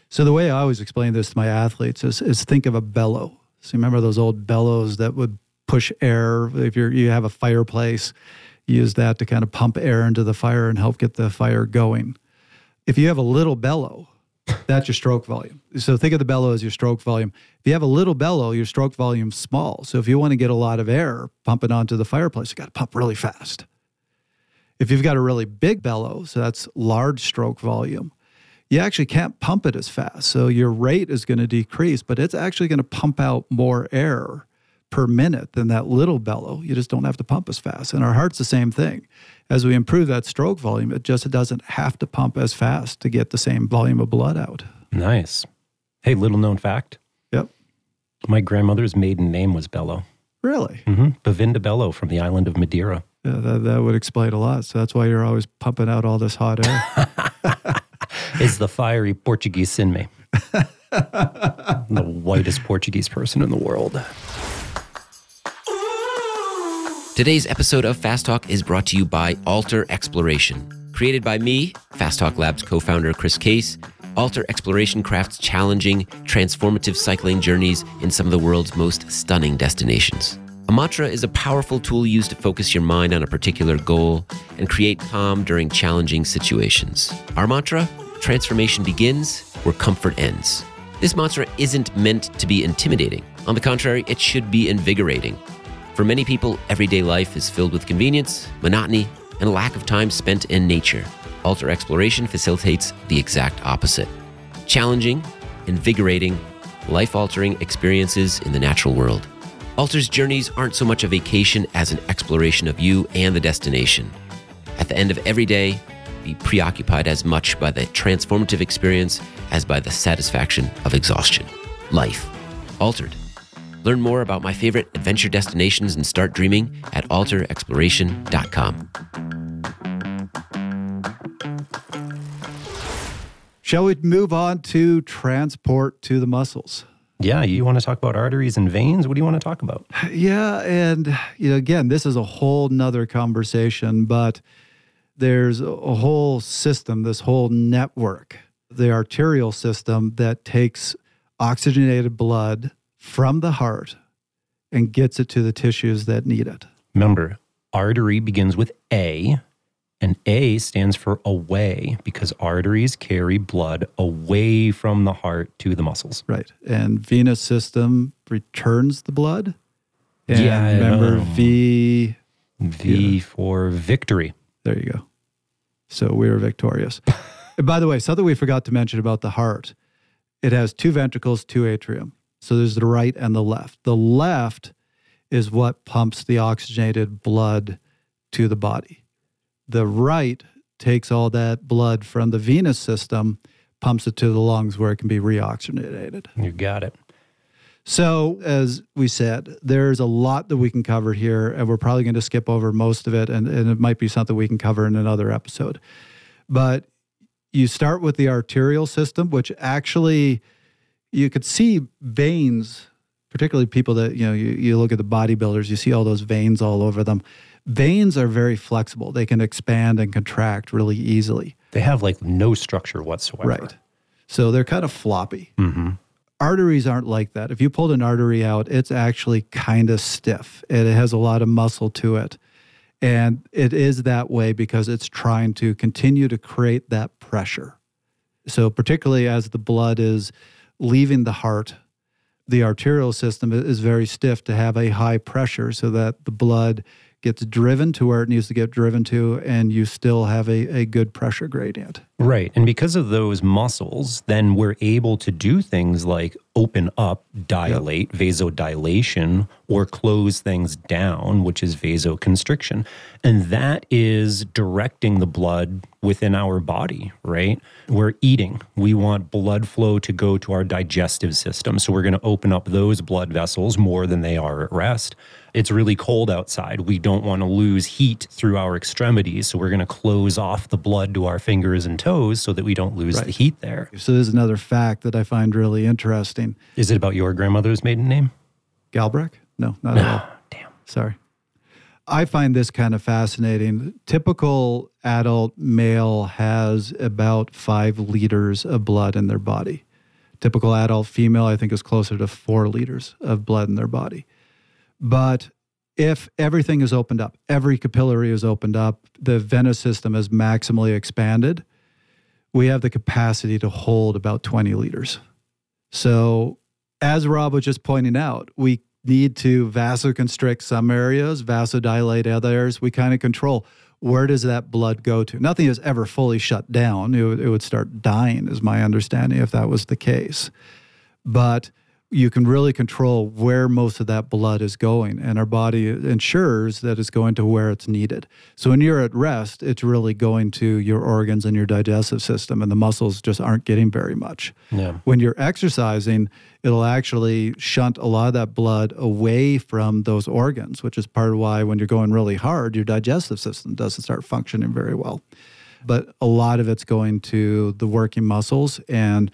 So the way I always explain this to my athletes is, is think of a bellow. So remember those old bellows that would push air. If you're you have a fireplace, use that to kind of pump air into the fire and help get the fire going. If you have a little bellow, that's your stroke volume. So think of the bellow as your stroke volume. If you have a little bellow, your stroke volume's small. So if you want to get a lot of air pumping onto the fireplace, you got to pump really fast. If you've got a really big bellow, so that's large stroke volume, you actually can't pump it as fast. So your rate is going to decrease, but it's actually going to pump out more air per minute than that little bellow. You just don't have to pump as fast. And our heart's the same thing. As we improve that stroke volume, it just doesn't have to pump as fast to get the same volume of blood out. Nice. Hey, little known fact. Yep. My grandmother's maiden name was Bello. Really? Mm-hmm. Bevinda Bello from the island of Madeira. Yeah, that, that would explain a lot. So that's why you're always pumping out all this hot air. Is the fiery Portuguese in me. the whitest Portuguese person in the world. Today's episode of Fast Talk is brought to you by Alter Exploration. Created by me, Fast Talk Labs co founder Chris Case, Alter Exploration crafts challenging, transformative cycling journeys in some of the world's most stunning destinations. A mantra is a powerful tool used to focus your mind on a particular goal and create calm during challenging situations. Our mantra transformation begins where comfort ends. This mantra isn't meant to be intimidating. On the contrary, it should be invigorating. For many people, everyday life is filled with convenience, monotony, and a lack of time spent in nature. Alter Exploration facilitates the exact opposite challenging, invigorating, life altering experiences in the natural world. Alter's journeys aren't so much a vacation as an exploration of you and the destination. At the end of every day, be preoccupied as much by the transformative experience as by the satisfaction of exhaustion. Life altered. Learn more about my favorite adventure destinations and start dreaming at alterexploration.com. Shall we move on to transport to the muscles? Yeah, you want to talk about arteries and veins? What do you want to talk about? Yeah, and you know, again, this is a whole nother conversation, but there's a whole system, this whole network, the arterial system that takes oxygenated blood from the heart and gets it to the tissues that need it. Remember, artery begins with A, and A stands for away because arteries carry blood away from the heart to the muscles. Right. And venous system returns the blood. And Yeah, remember. V V for victory. There you go. So we were victorious. and by the way, something we forgot to mention about the heart it has two ventricles, two atrium. So there's the right and the left. The left is what pumps the oxygenated blood to the body. The right takes all that blood from the venous system, pumps it to the lungs where it can be reoxygenated. You got it. So, as we said, there's a lot that we can cover here, and we're probably going to skip over most of it, and, and it might be something we can cover in another episode. But you start with the arterial system, which actually you could see veins, particularly people that, you know, you, you look at the bodybuilders, you see all those veins all over them. Veins are very flexible, they can expand and contract really easily. They have like no structure whatsoever. Right. So they're kind of floppy Mm-hmm. arteries aren't like that. If you pulled an artery out, it's actually kind of stiff. It has a lot of muscle to it. And it is that way because it's trying to continue to create that pressure. So, particularly as the blood is leaving the heart, the arterial system is very stiff to have a high pressure so that the blood gets driven to where it needs to get driven to, and you still have a, a good pressure gradient. Right. And because of those muscles, then we're able to do things like open up, dilate, vasodilation, or close things down, which is vasoconstriction. And that is directing the blood within our body, right? We're eating. We want blood flow to go to our digestive system. So we're going to open up those blood vessels more than they are at rest. It's really cold outside. We don't want to lose heat through our extremities. So we're going to close off the blood to our fingers and toes so that we don't lose the heat there. So, there's another fact that I find really interesting. Is it about your grandmother's maiden name? Galbraith? No, not at all. Damn. Sorry. I find this kind of fascinating. Typical adult male has about five liters of blood in their body. Typical adult female, I think, is closer to four liters of blood in their body. But if everything is opened up, every capillary is opened up, the venous system is maximally expanded, we have the capacity to hold about 20 liters. So, as Rob was just pointing out, we need to vasoconstrict some areas, vasodilate others. We kind of control where does that blood go to. Nothing is ever fully shut down. It it would start dying, is my understanding, if that was the case. But you can really control where most of that blood is going. And our body ensures that it's going to where it's needed. So when you're at rest, it's really going to your organs and your digestive system, and the muscles just aren't getting very much. Yeah. When you're exercising, it'll actually shunt a lot of that blood away from those organs, which is part of why when you're going really hard, your digestive system doesn't start functioning very well. But a lot of it's going to the working muscles and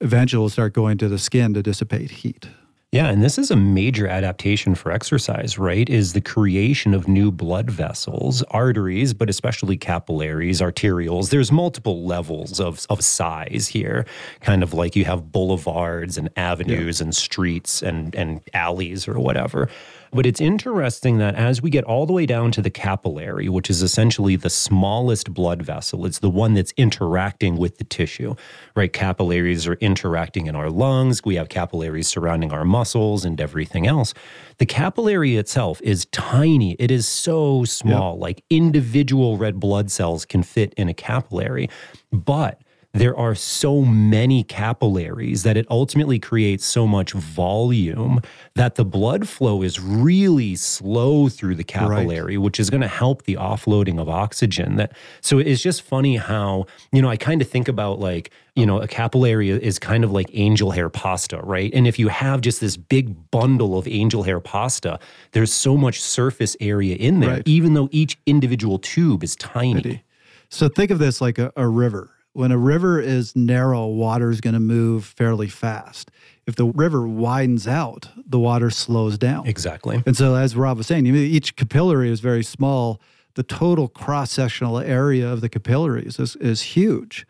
eventually will start going to the skin to dissipate heat. Yeah, and this is a major adaptation for exercise, right? Is the creation of new blood vessels, arteries, but especially capillaries, arterioles. There's multiple levels of, of size here, kind of like you have boulevards and avenues yeah. and streets and, and alleys or whatever. But it's interesting that as we get all the way down to the capillary, which is essentially the smallest blood vessel, it's the one that's interacting with the tissue, right? Capillaries are interacting in our lungs. We have capillaries surrounding our muscles and everything else. The capillary itself is tiny. It is so small, yep. like individual red blood cells can fit in a capillary. But there are so many capillaries that it ultimately creates so much volume that the blood flow is really slow through the capillary, right. which is going to help the offloading of oxygen. That so it's just funny how, you know, I kind of think about like, you know, a capillary is kind of like angel hair pasta, right? And if you have just this big bundle of angel hair pasta, there's so much surface area in there, right. even though each individual tube is tiny. So think of this like a, a river when a river is narrow, water is going to move fairly fast. If the river widens out, the water slows down. Exactly. And so, as Rob was saying, each capillary is very small. The total cross sectional area of the capillaries is, is huge.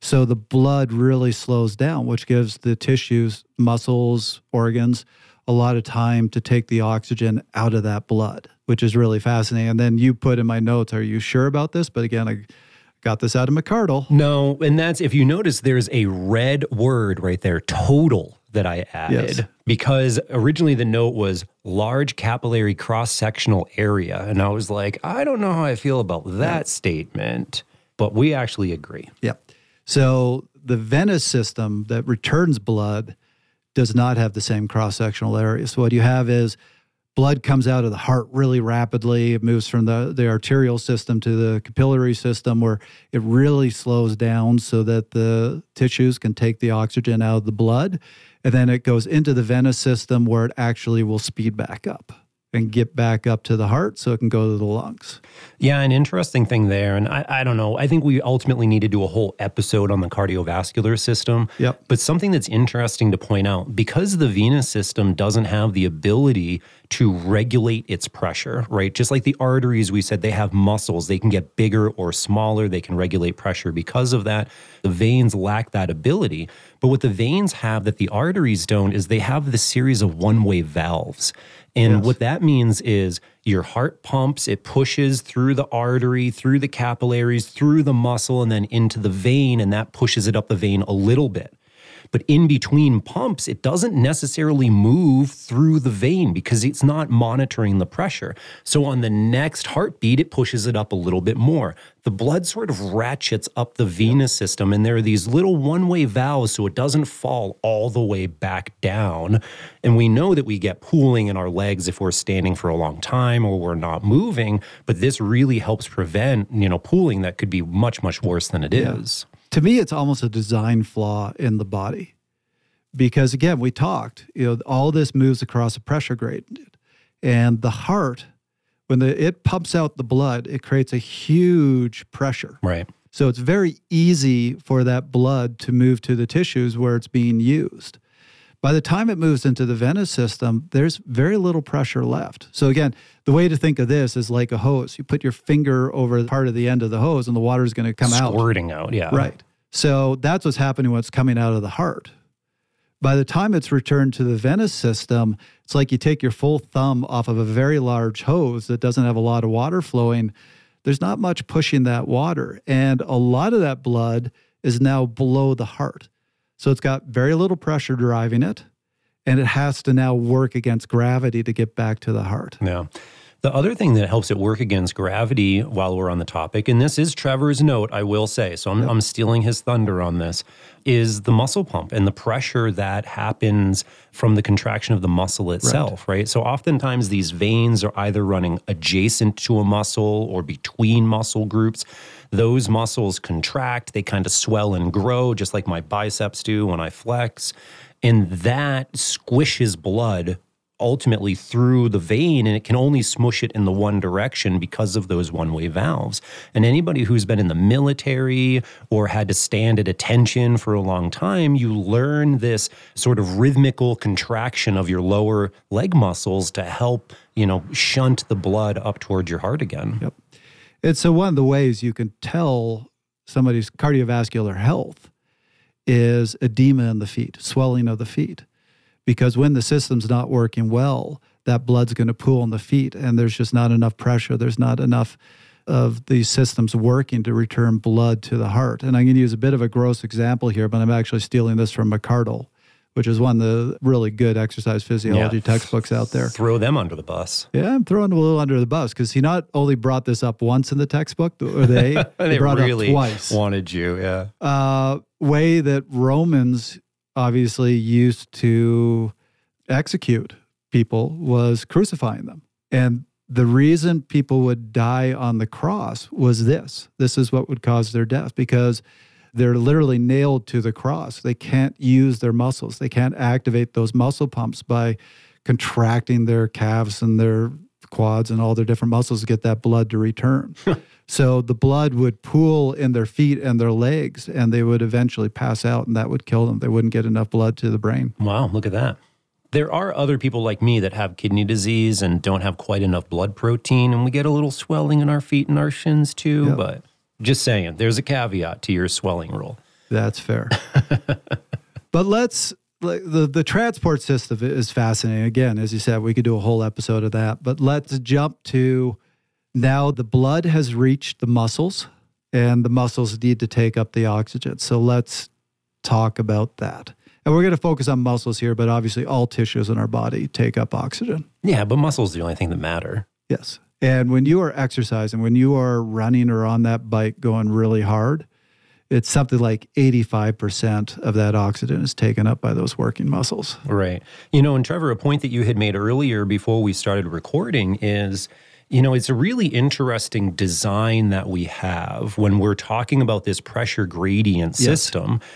So, the blood really slows down, which gives the tissues, muscles, organs a lot of time to take the oxygen out of that blood, which is really fascinating. And then you put in my notes, are you sure about this? But again, I Got this out of McArdle. No, and that's if you notice, there's a red word right there, total, that I added yes. because originally the note was large capillary cross sectional area. And I was like, I don't know how I feel about that yeah. statement, but we actually agree. Yeah. So the venous system that returns blood does not have the same cross sectional area. So what you have is blood comes out of the heart really rapidly. It moves from the, the arterial system to the capillary system where it really slows down so that the tissues can take the oxygen out of the blood. And then it goes into the venous system where it actually will speed back up and get back up to the heart so it can go to the lungs. Yeah, an interesting thing there. And I, I don't know, I think we ultimately need to do a whole episode on the cardiovascular system. Yep. But something that's interesting to point out because the venous system doesn't have the ability to regulate its pressure, right? Just like the arteries, we said they have muscles, they can get bigger or smaller, they can regulate pressure because of that. The veins lack that ability. But what the veins have that the arteries don't is they have this series of one way valves. And yes. what that means is your heart pumps, it pushes through the artery, through the capillaries, through the muscle, and then into the vein, and that pushes it up the vein a little bit. But in between pumps, it doesn't necessarily move through the vein because it's not monitoring the pressure. So on the next heartbeat, it pushes it up a little bit more. The blood sort of ratchets up the venous system, and there are these little one way valves so it doesn't fall all the way back down. And we know that we get pooling in our legs if we're standing for a long time or we're not moving, but this really helps prevent, you know, pooling that could be much, much worse than it yeah. is to me, it's almost a design flaw in the body. Because again, we talked, you know, all this moves across a pressure gradient. And the heart, when the, it pumps out the blood, it creates a huge pressure. Right. So it's very easy for that blood to move to the tissues where it's being used. By the time it moves into the venous system, there's very little pressure left. So, again, the way to think of this is like a hose. You put your finger over the part of the end of the hose, and the water is going to come Squirting out. Squirting out, yeah. Right. So that's what's happening when it's coming out of the heart. By the time it's returned to the venous system, it's like you take your full thumb off of a very large hose that doesn't have a lot of water flowing. There's not much pushing that water. And a lot of that blood is now below the heart. So it's got very little pressure driving it. And it has to now work against gravity to get back to the heart. Yeah. The other thing that helps it work against gravity while we're on the topic, and this is Trevor's note, I will say, so I'm, I'm stealing his thunder on this, is the muscle pump and the pressure that happens from the contraction of the muscle itself, right? right? So oftentimes these veins are either running adjacent to a muscle or between muscle groups. Those muscles contract, they kind of swell and grow, just like my biceps do when I flex. And that squishes blood ultimately through the vein and it can only smush it in the one direction because of those one way valves. And anybody who's been in the military or had to stand at attention for a long time, you learn this sort of rhythmical contraction of your lower leg muscles to help, you know, shunt the blood up towards your heart again. Yep. It's so one of the ways you can tell somebody's cardiovascular health is edema in the feet, swelling of the feet because when the system's not working well, that blood's going to pool in the feet and there's just not enough pressure. There's not enough of these systems working to return blood to the heart. And I'm going to use a bit of a gross example here, but I'm actually stealing this from McArdle, which is one of the really good exercise physiology yeah. textbooks out there. Throw them under the bus. Yeah, I'm throwing a little under the bus because he not only brought this up once in the textbook, or they, they brought really it up twice. Wanted you, yeah. Uh, way that Romans obviously used to execute people was crucifying them. And the reason people would die on the cross was this this is what would cause their death because they're literally nailed to the cross. They can't use their muscles, they can't activate those muscle pumps by contracting their calves and their quads and all their different muscles to get that blood to return. So the blood would pool in their feet and their legs, and they would eventually pass out, and that would kill them. They wouldn't get enough blood to the brain. Wow, look at that. There are other people like me that have kidney disease and don't have quite enough blood protein, and we get a little swelling in our feet and our shins too. Yep. But just saying, there's a caveat to your swelling rule. That's fair. but let's the the transport system is fascinating. Again, as you said, we could do a whole episode of that. But let's jump to now the blood has reached the muscles and the muscles need to take up the oxygen. So let's talk about that. And we're going to focus on muscles here, but obviously all tissues in our body take up oxygen. Yeah, but muscles are the only thing that matter. Yes. And when you are exercising, when you are running or on that bike going really hard, it's something like 85% of that oxygen is taken up by those working muscles. Right. You know, and Trevor, a point that you had made earlier before we started recording is you know, it's a really interesting design that we have when we're talking about this pressure gradient system. Yes.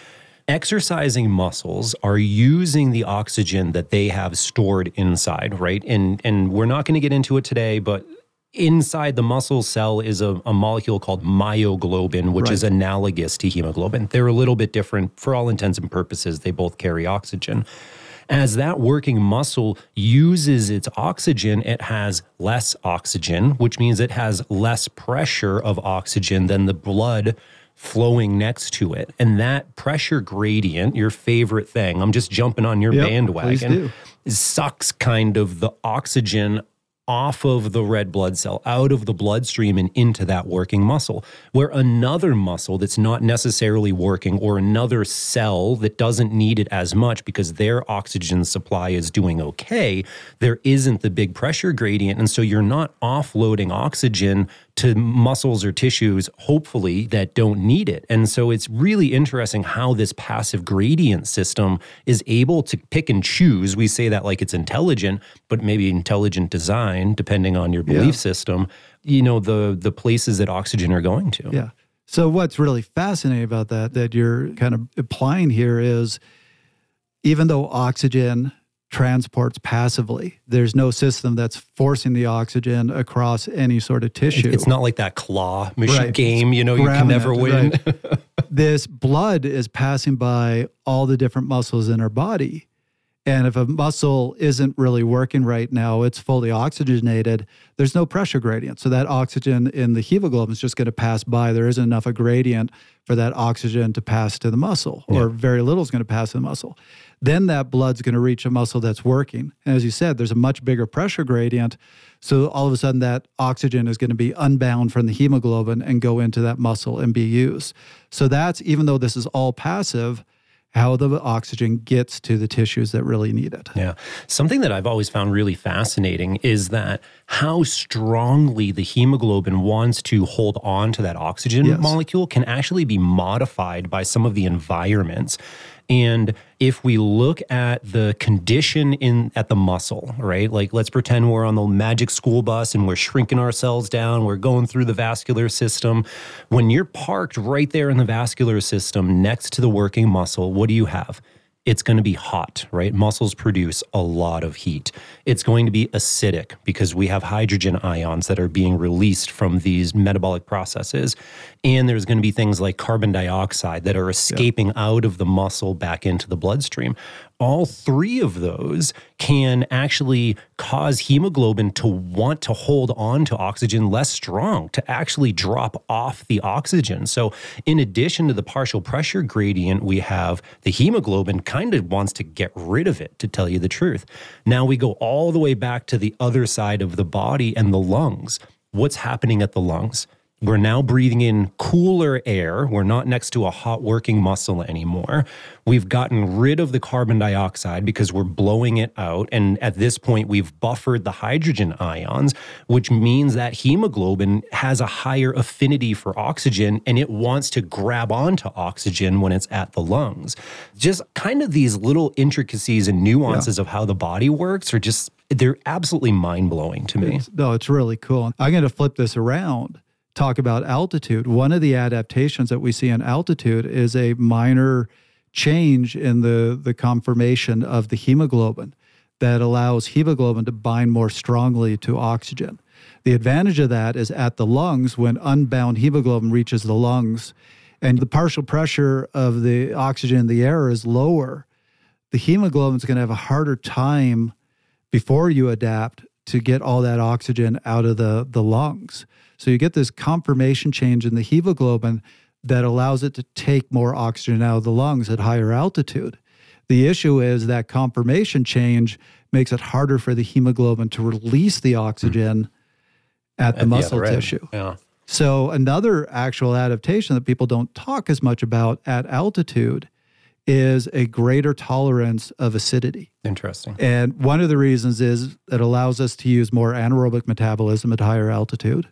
Exercising muscles are using the oxygen that they have stored inside, right? And and we're not going to get into it today, but inside the muscle cell is a, a molecule called myoglobin, which right. is analogous to hemoglobin. They're a little bit different for all intents and purposes. They both carry oxygen as that working muscle uses its oxygen, it has less oxygen, which means it has less pressure of oxygen than the blood flowing next to it. And that pressure gradient, your favorite thing, I'm just jumping on your yep, bandwagon, sucks kind of the oxygen off of the red blood cell, out of the bloodstream and into that working muscle. Where another muscle that's not necessarily working or another cell that doesn't need it as much because their oxygen supply is doing okay, there isn't the big pressure gradient. And so you're not offloading oxygen to muscles or tissues, hopefully, that don't need it. And so it's really interesting how this passive gradient system is able to pick and choose. We say that like it's intelligent, but maybe intelligent design, depending on your belief yeah. system, you know, the the places that oxygen are going to. Yeah. So what's really fascinating about that that you're kind of applying here is even though oxygen transports passively. There's no system that's forcing the oxygen across any sort of tissue. It's not like that claw machine right. game, you know, you can never win. Right. this blood is passing by all the different muscles in our body. And if a muscle isn't really working right now, it's fully oxygenated, there's no pressure gradient. So that oxygen in the hemoglobin is just going to pass by. There isn't enough a gradient for that oxygen to pass to the muscle, or yeah. very little is going to pass to the muscle then that blood's going to reach a muscle that's working. And as you said, there's a much bigger pressure gradient. So all of a sudden, that oxygen is going to be unbound from the hemoglobin and go into that muscle and be used. So that's even though this is all passive, how the oxygen gets to the tissues that really need it. Yeah. Something that I've always found really fascinating is that how strongly the hemoglobin wants to hold on to that oxygen Yes. molecule can actually be modified by some of the environments. And if we look at the condition in at the muscle, right? Like let's pretend we're on the magic school bus and we're shrinking ourselves down, we're going through the vascular system. When you're parked right there in the vascular system next to the working muscle, what do you have? It's going to be hot, right? Muscles produce a lot of heat. It's going to be acidic because we have hydrogen ions that are being released from these metabolic processes. And there's going to be things like carbon dioxide that are escaping out of the muscle back into the bloodstream. All three of those can actually cause hemoglobin to want to hold on to oxygen less strong, to actually drop off the oxygen. So, in addition to the partial pressure gradient, we have the hemoglobin kind of wants to get rid of it, to tell you the truth. Now we go all the way back to the other side of the body and the lungs. What's happening at the lungs? We're now breathing in cooler air. We're not next to a hot working muscle anymore. We've gotten rid of the carbon dioxide because we're blowing it out. And at this point, we've buffered the hydrogen ions, which means that hemoglobin has a higher affinity for oxygen and it wants to grab onto oxygen when it's at the lungs. Just kind of these little intricacies and nuances of how the body works are just, they're absolutely mind blowing to me. No, it's really cool. I'm going to flip this around, talk about altitude. One of the adaptations that we see in altitude is a minor change in the, the conformation of the hemoglobin that allows hemoglobin to bind more strongly to oxygen. The advantage of that is at the lungs, when unbound hemoglobin reaches the lungs and the partial pressure of the oxygen in the air is lower, the hemoglobin is going to have a harder time before you adapt to get all that oxygen out of the, the lungs. So you get this conformation change in the hemoglobin that allows it to take more oxygen out of the lungs at higher altitude. The issue is that conformation change makes it harder for the hemoglobin to release the oxygen at the At muscle tissue. Yeah. So, another actual adaptation that people don't talk as much about at altitude is a greater tolerance of acidity. Interesting. And one of the reasons is it allows us to use more anaerobic metabolism at higher altitude.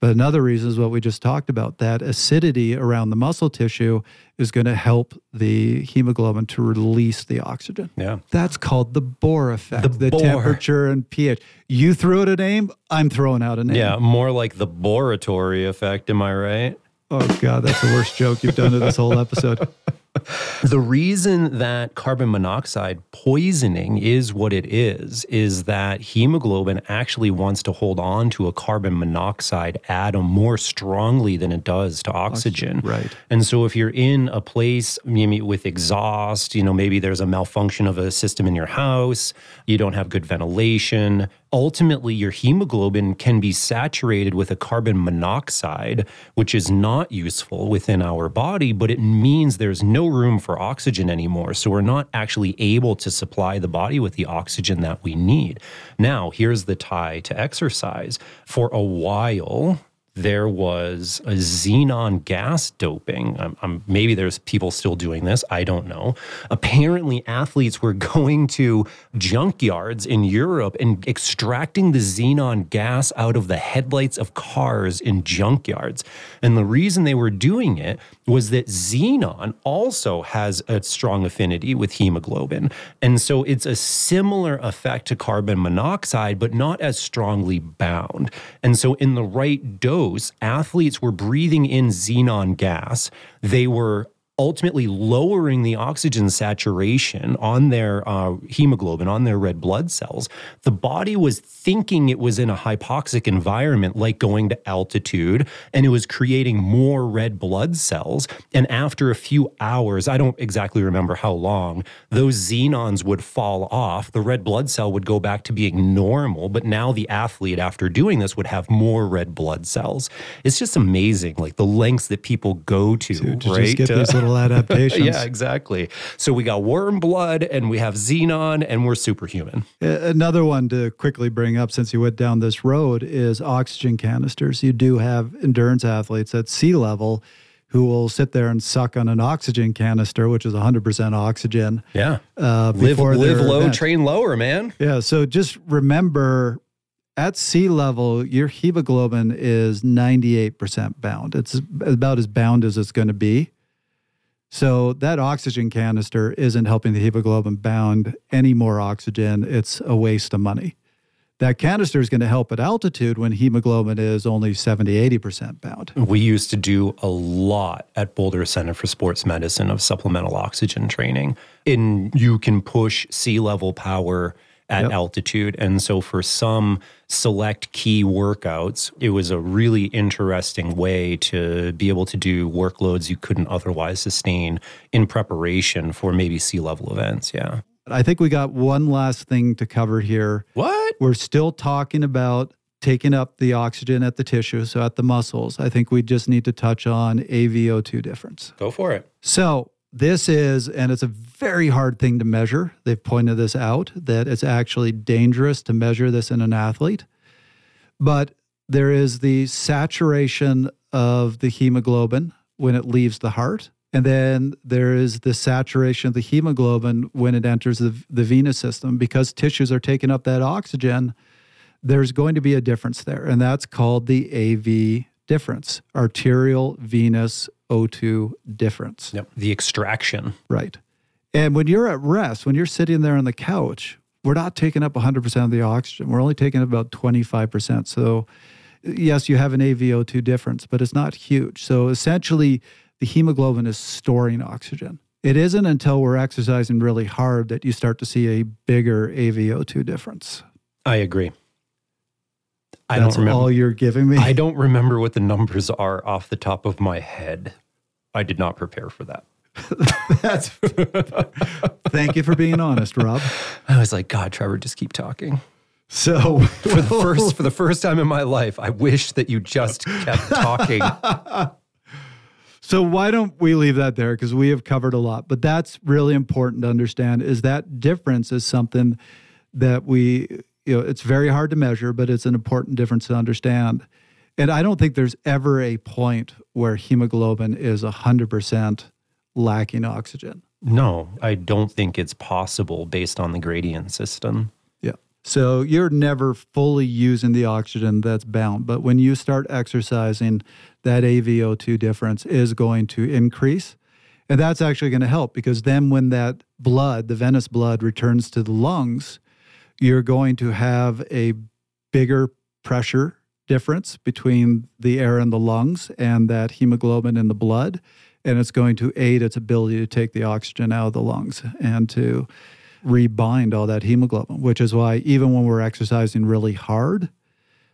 But another reason is what we just talked about that acidity around the muscle tissue is going to help the hemoglobin to release the oxygen. Yeah. That's called the Bohr effect, The the, Bohr. temperature and pH. You threw it a name, I'm throwing out a name. Yeah. More like the boratory effect. Am I right? Oh, God, that's the worst joke you've done to this whole episode. The reason that carbon monoxide poisoning is what it is, is that hemoglobin actually wants to hold on to a carbon monoxide atom more strongly than it does to oxygen. right. And so if you're in a place maybe with exhaust, you know, maybe there's a malfunction of a system in your house, you don't have good ventilation, ultimately your hemoglobin can be saturated with a carbon monoxide, which is not useful within our body, but it means there's no room for oxygen anymore. So we're not actually able to supply the body with the oxygen that we need. Now, here's the tie to exercise. For a while, there was a xenon gas doping. Um, um, maybe there's people still doing this. I don't know. Apparently, athletes were going to junkyards in Europe and extracting the xenon gas out of the headlights of cars in junkyards. And the reason they were doing it was that xenon also has a strong affinity with hemoglobin. And so it's a similar effect to carbon monoxide, but not as strongly bound. And so, in the right dose, athletes were breathing in xenon gas. They were ultimately lowering the oxygen saturation on their uh, hemoglobin, on their red blood cells. The body was thinking it was in a hypoxic environment, like going to altitude, and it was creating more red blood cells. And after a few hours, I don't exactly remember how long, those xenons would fall off. The red blood cell would go back to being normal, but now the athlete, after doing this, would have more red blood cells. It's just amazing, like the lengths that people go to, To right? Just get to- these little adaptations. yeah, exactly. So we got worm blood and we have xenon and we're superhuman. Another one to quickly bring up since you went down this road is oxygen canisters. You do have endurance athletes at sea level who will sit there and suck on an oxygen canister, which is 100% oxygen. Yeah. Uh, live live low, event. train lower, man. Yeah. So just remember at sea level, your hemoglobin is 98% bound. It's about as bound as it's going to be. So that oxygen canister isn't helping the hemoglobin bound any more oxygen. It's a waste of money. That canister is going to help at altitude when hemoglobin is only 70, 80% bound. We used to do a lot at Boulder Center for Sports Medicine of supplemental oxygen training. And you can push sea level power at Yep. altitude. And so for some select key workouts, it was a really interesting way to be able to do workloads you couldn't otherwise sustain in preparation for maybe sea level events. Yeah. I think we got one last thing to cover here. What? We're still talking about taking up the oxygen at the tissue, so at the muscles. I think we just need to touch on AVO2 difference. Go for it. So, this is, and it's a very hard thing to measure. They've pointed this out that it's actually dangerous to measure this in an athlete. But there is the saturation of the hemoglobin when it leaves the heart. And then there is the saturation of the hemoglobin when it enters the, the venous system. Because tissues are taking up that oxygen, there's going to be a difference there. And that's called the AV difference, arterial venous O2 difference. Yep. The extraction. Right. And when you're at rest, when you're sitting there on the couch, we're not taking up 100% of the oxygen. We're only taking up about 25%. So, yes, you have an AVO2 difference, but it's not huge. So, essentially, the hemoglobin is storing oxygen. It isn't until we're exercising really hard that you start to see a bigger AVO2 difference. I agree. I don't remember. all you're giving me. I don't remember what the numbers are off the top of my head. I did not prepare for that. That's. Thank you for being honest, Rob. I was like, God, Trevor, just keep talking. So, For the first for the first time in my life, I wish that you just kept talking. So why don't we leave that there because we have covered a lot, but that's really important to understand is that difference is something that we you know it's very hard to measure, but it's an important difference to understand. And I don't think there's ever a point where hemoglobin is 100% lacking oxygen. No, I don't think it's possible based on the gradient system. Yeah. So you're never fully using the oxygen that's bound, but when you start exercising, that AVO2 difference is going to increase. And that's actually going to help because then when that blood, the venous blood, returns to the lungs, you're going to have a bigger pressure difference between the air in the lungs and that hemoglobin in the blood. And it's going to aid its ability to take the oxygen out of the lungs and to rebind all that hemoglobin, which is why even when we're exercising really hard,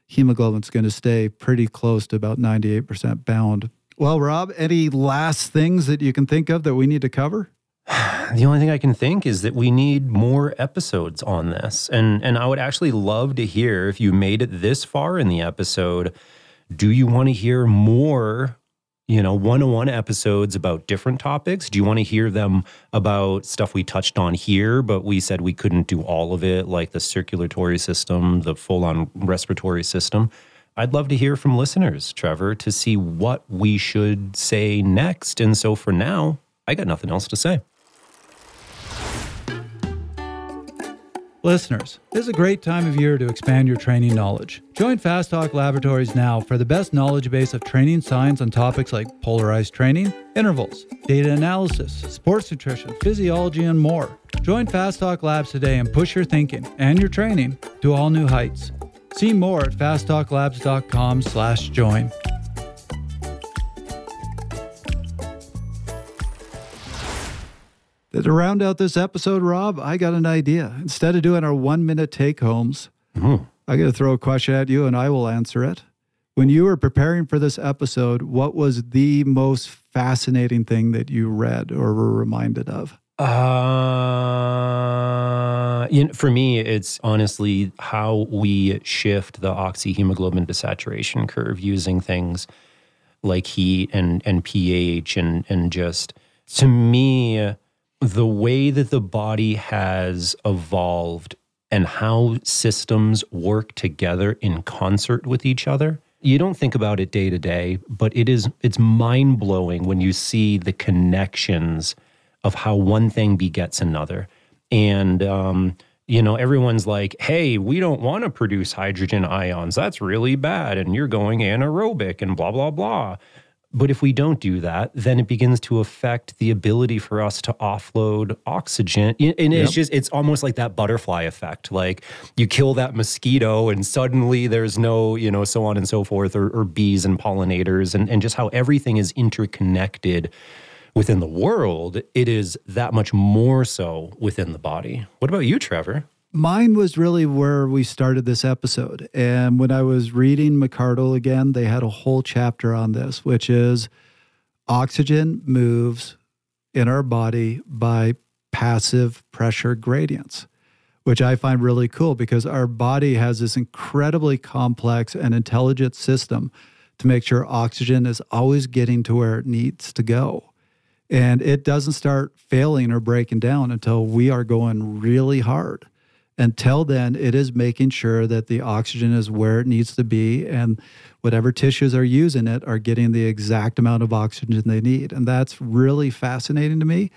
hemoglobin's going to stay pretty close to about 98% bound. Well, Rob, any last things that you can think of that we need to cover? The only thing I can think is that we need more episodes on this. And and I would actually love to hear if you made it this far in the episode, do you want to hear more, you know, one-on-one episodes about different topics? Do you want to hear them about stuff we touched on here but we said we couldn't do all of it like the circulatory system, the full-on respiratory system? I'd love to hear from listeners, Trevor, to see what we should say next. And so for now, I got nothing else to say. Listeners, this is a great time of year to expand your training knowledge. Join Fast Talk Laboratories now for the best knowledge base of training science on topics like polarized training, intervals, data analysis, sports nutrition, physiology, and more. Join Fast Talk Labs today and push your thinking and your training to all new heights. See more at fasttalklabs.com To round out this episode, Rob, I got an idea. Instead of doing our one minute take homes, Mhm. I got to throw a question at you and I will answer it. When you were preparing for this episode, what was the most fascinating thing that you read or were reminded of? Uh, you know, for me, it's honestly how we shift the oxyhemoglobin to saturation curve using things like heat and, and pH and, and just to me, the way that the body has evolved and how systems work together in concert with each other you don't think about it day to day, but it is it's mind blowing when you see the connections of how one thing begets another. And um, you know, everyone's like, "Hey, we don't want to produce hydrogen ions. That's really bad, and you're going anaerobic and blah blah blah." But if we don't do that, then it begins to affect the ability for us to offload oxygen. And it's Yep. just, it's almost like that butterfly effect. Like you kill that mosquito and suddenly there's no, you know, so on and so forth, or, or bees and pollinators, and, and just how everything is interconnected within the world. It is that much more so within the body. What about you, Trevor? Mine was really where we started this episode. And when I was reading McArdle again, they had a whole chapter on this, which is oxygen moves in our body by passive pressure gradients, which I find really cool because our body has this incredibly complex and intelligent system to make sure oxygen is always getting to where it needs to go. And it doesn't start failing or breaking down until we are going really hard. Until then, it is making sure that the oxygen is where it needs to be and whatever tissues are using it are getting the exact amount of oxygen they need. And that's really fascinating to me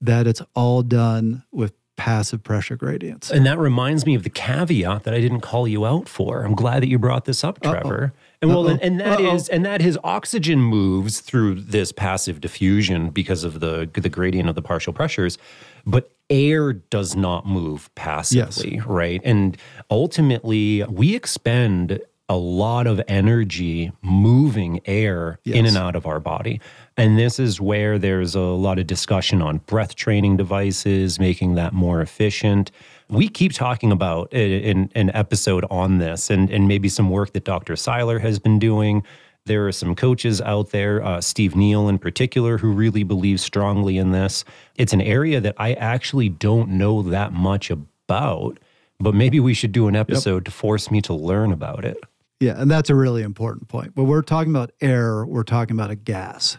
that it's all done with passive pressure gradients. And that reminds me of the caveat that I didn't call you out for. I'm glad that you brought this up, Trevor. And well, and, and that is, and that his oxygen moves through this passive diffusion because of the the gradient of the partial pressures, but air does not move passively, right? And ultimately, we expend a lot of energy moving air in and out of our body. And this is where there's a lot of discussion on breath training devices, making that more efficient. We keep talking about in an episode on this and, and maybe some work that Dr. Seiler has been doing. There are some coaches out there, uh, Steve Neal in particular, who really believes strongly in this. It's an area that I actually don't know that much about, but maybe we should do an episode to force me to learn about it. Yeah, and that's a really important point. When we're talking about air, we're talking about a gas.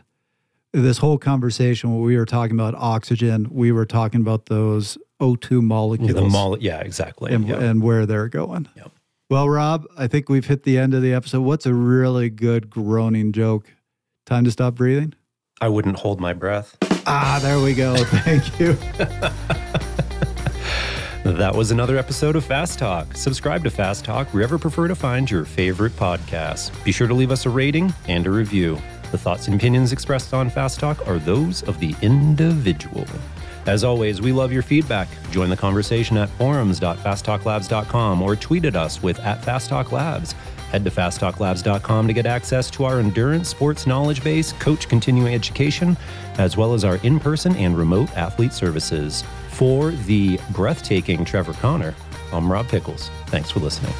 This whole conversation, when we were talking about oxygen, we were talking about those O2 molecules The mole, yeah, exactly. and, Yeah. and where they're going. Yep. Well, Rob, I think we've hit the end of the episode. What's a really good groaning joke? Time to stop breathing? I wouldn't hold my breath. Ah, there we go. Thank you. That was another episode of Fast Talk. Subscribe to Fast Talk wherever you prefer to find your favorite podcasts. Be sure to leave us a rating and a review. The thoughts and opinions expressed on Fast Talk are those of the individual. As always, we love your feedback. Join the conversation at forums.fasttalklabs.com or tweet at us with at fasttalklabs. Head to fasttalklabs.com to get access to our endurance sports knowledge base, coach continuing education, as well as our in person and remote athlete services. For the breathtaking Trevor Connor, I'm Rob Pickels. Thanks for listening.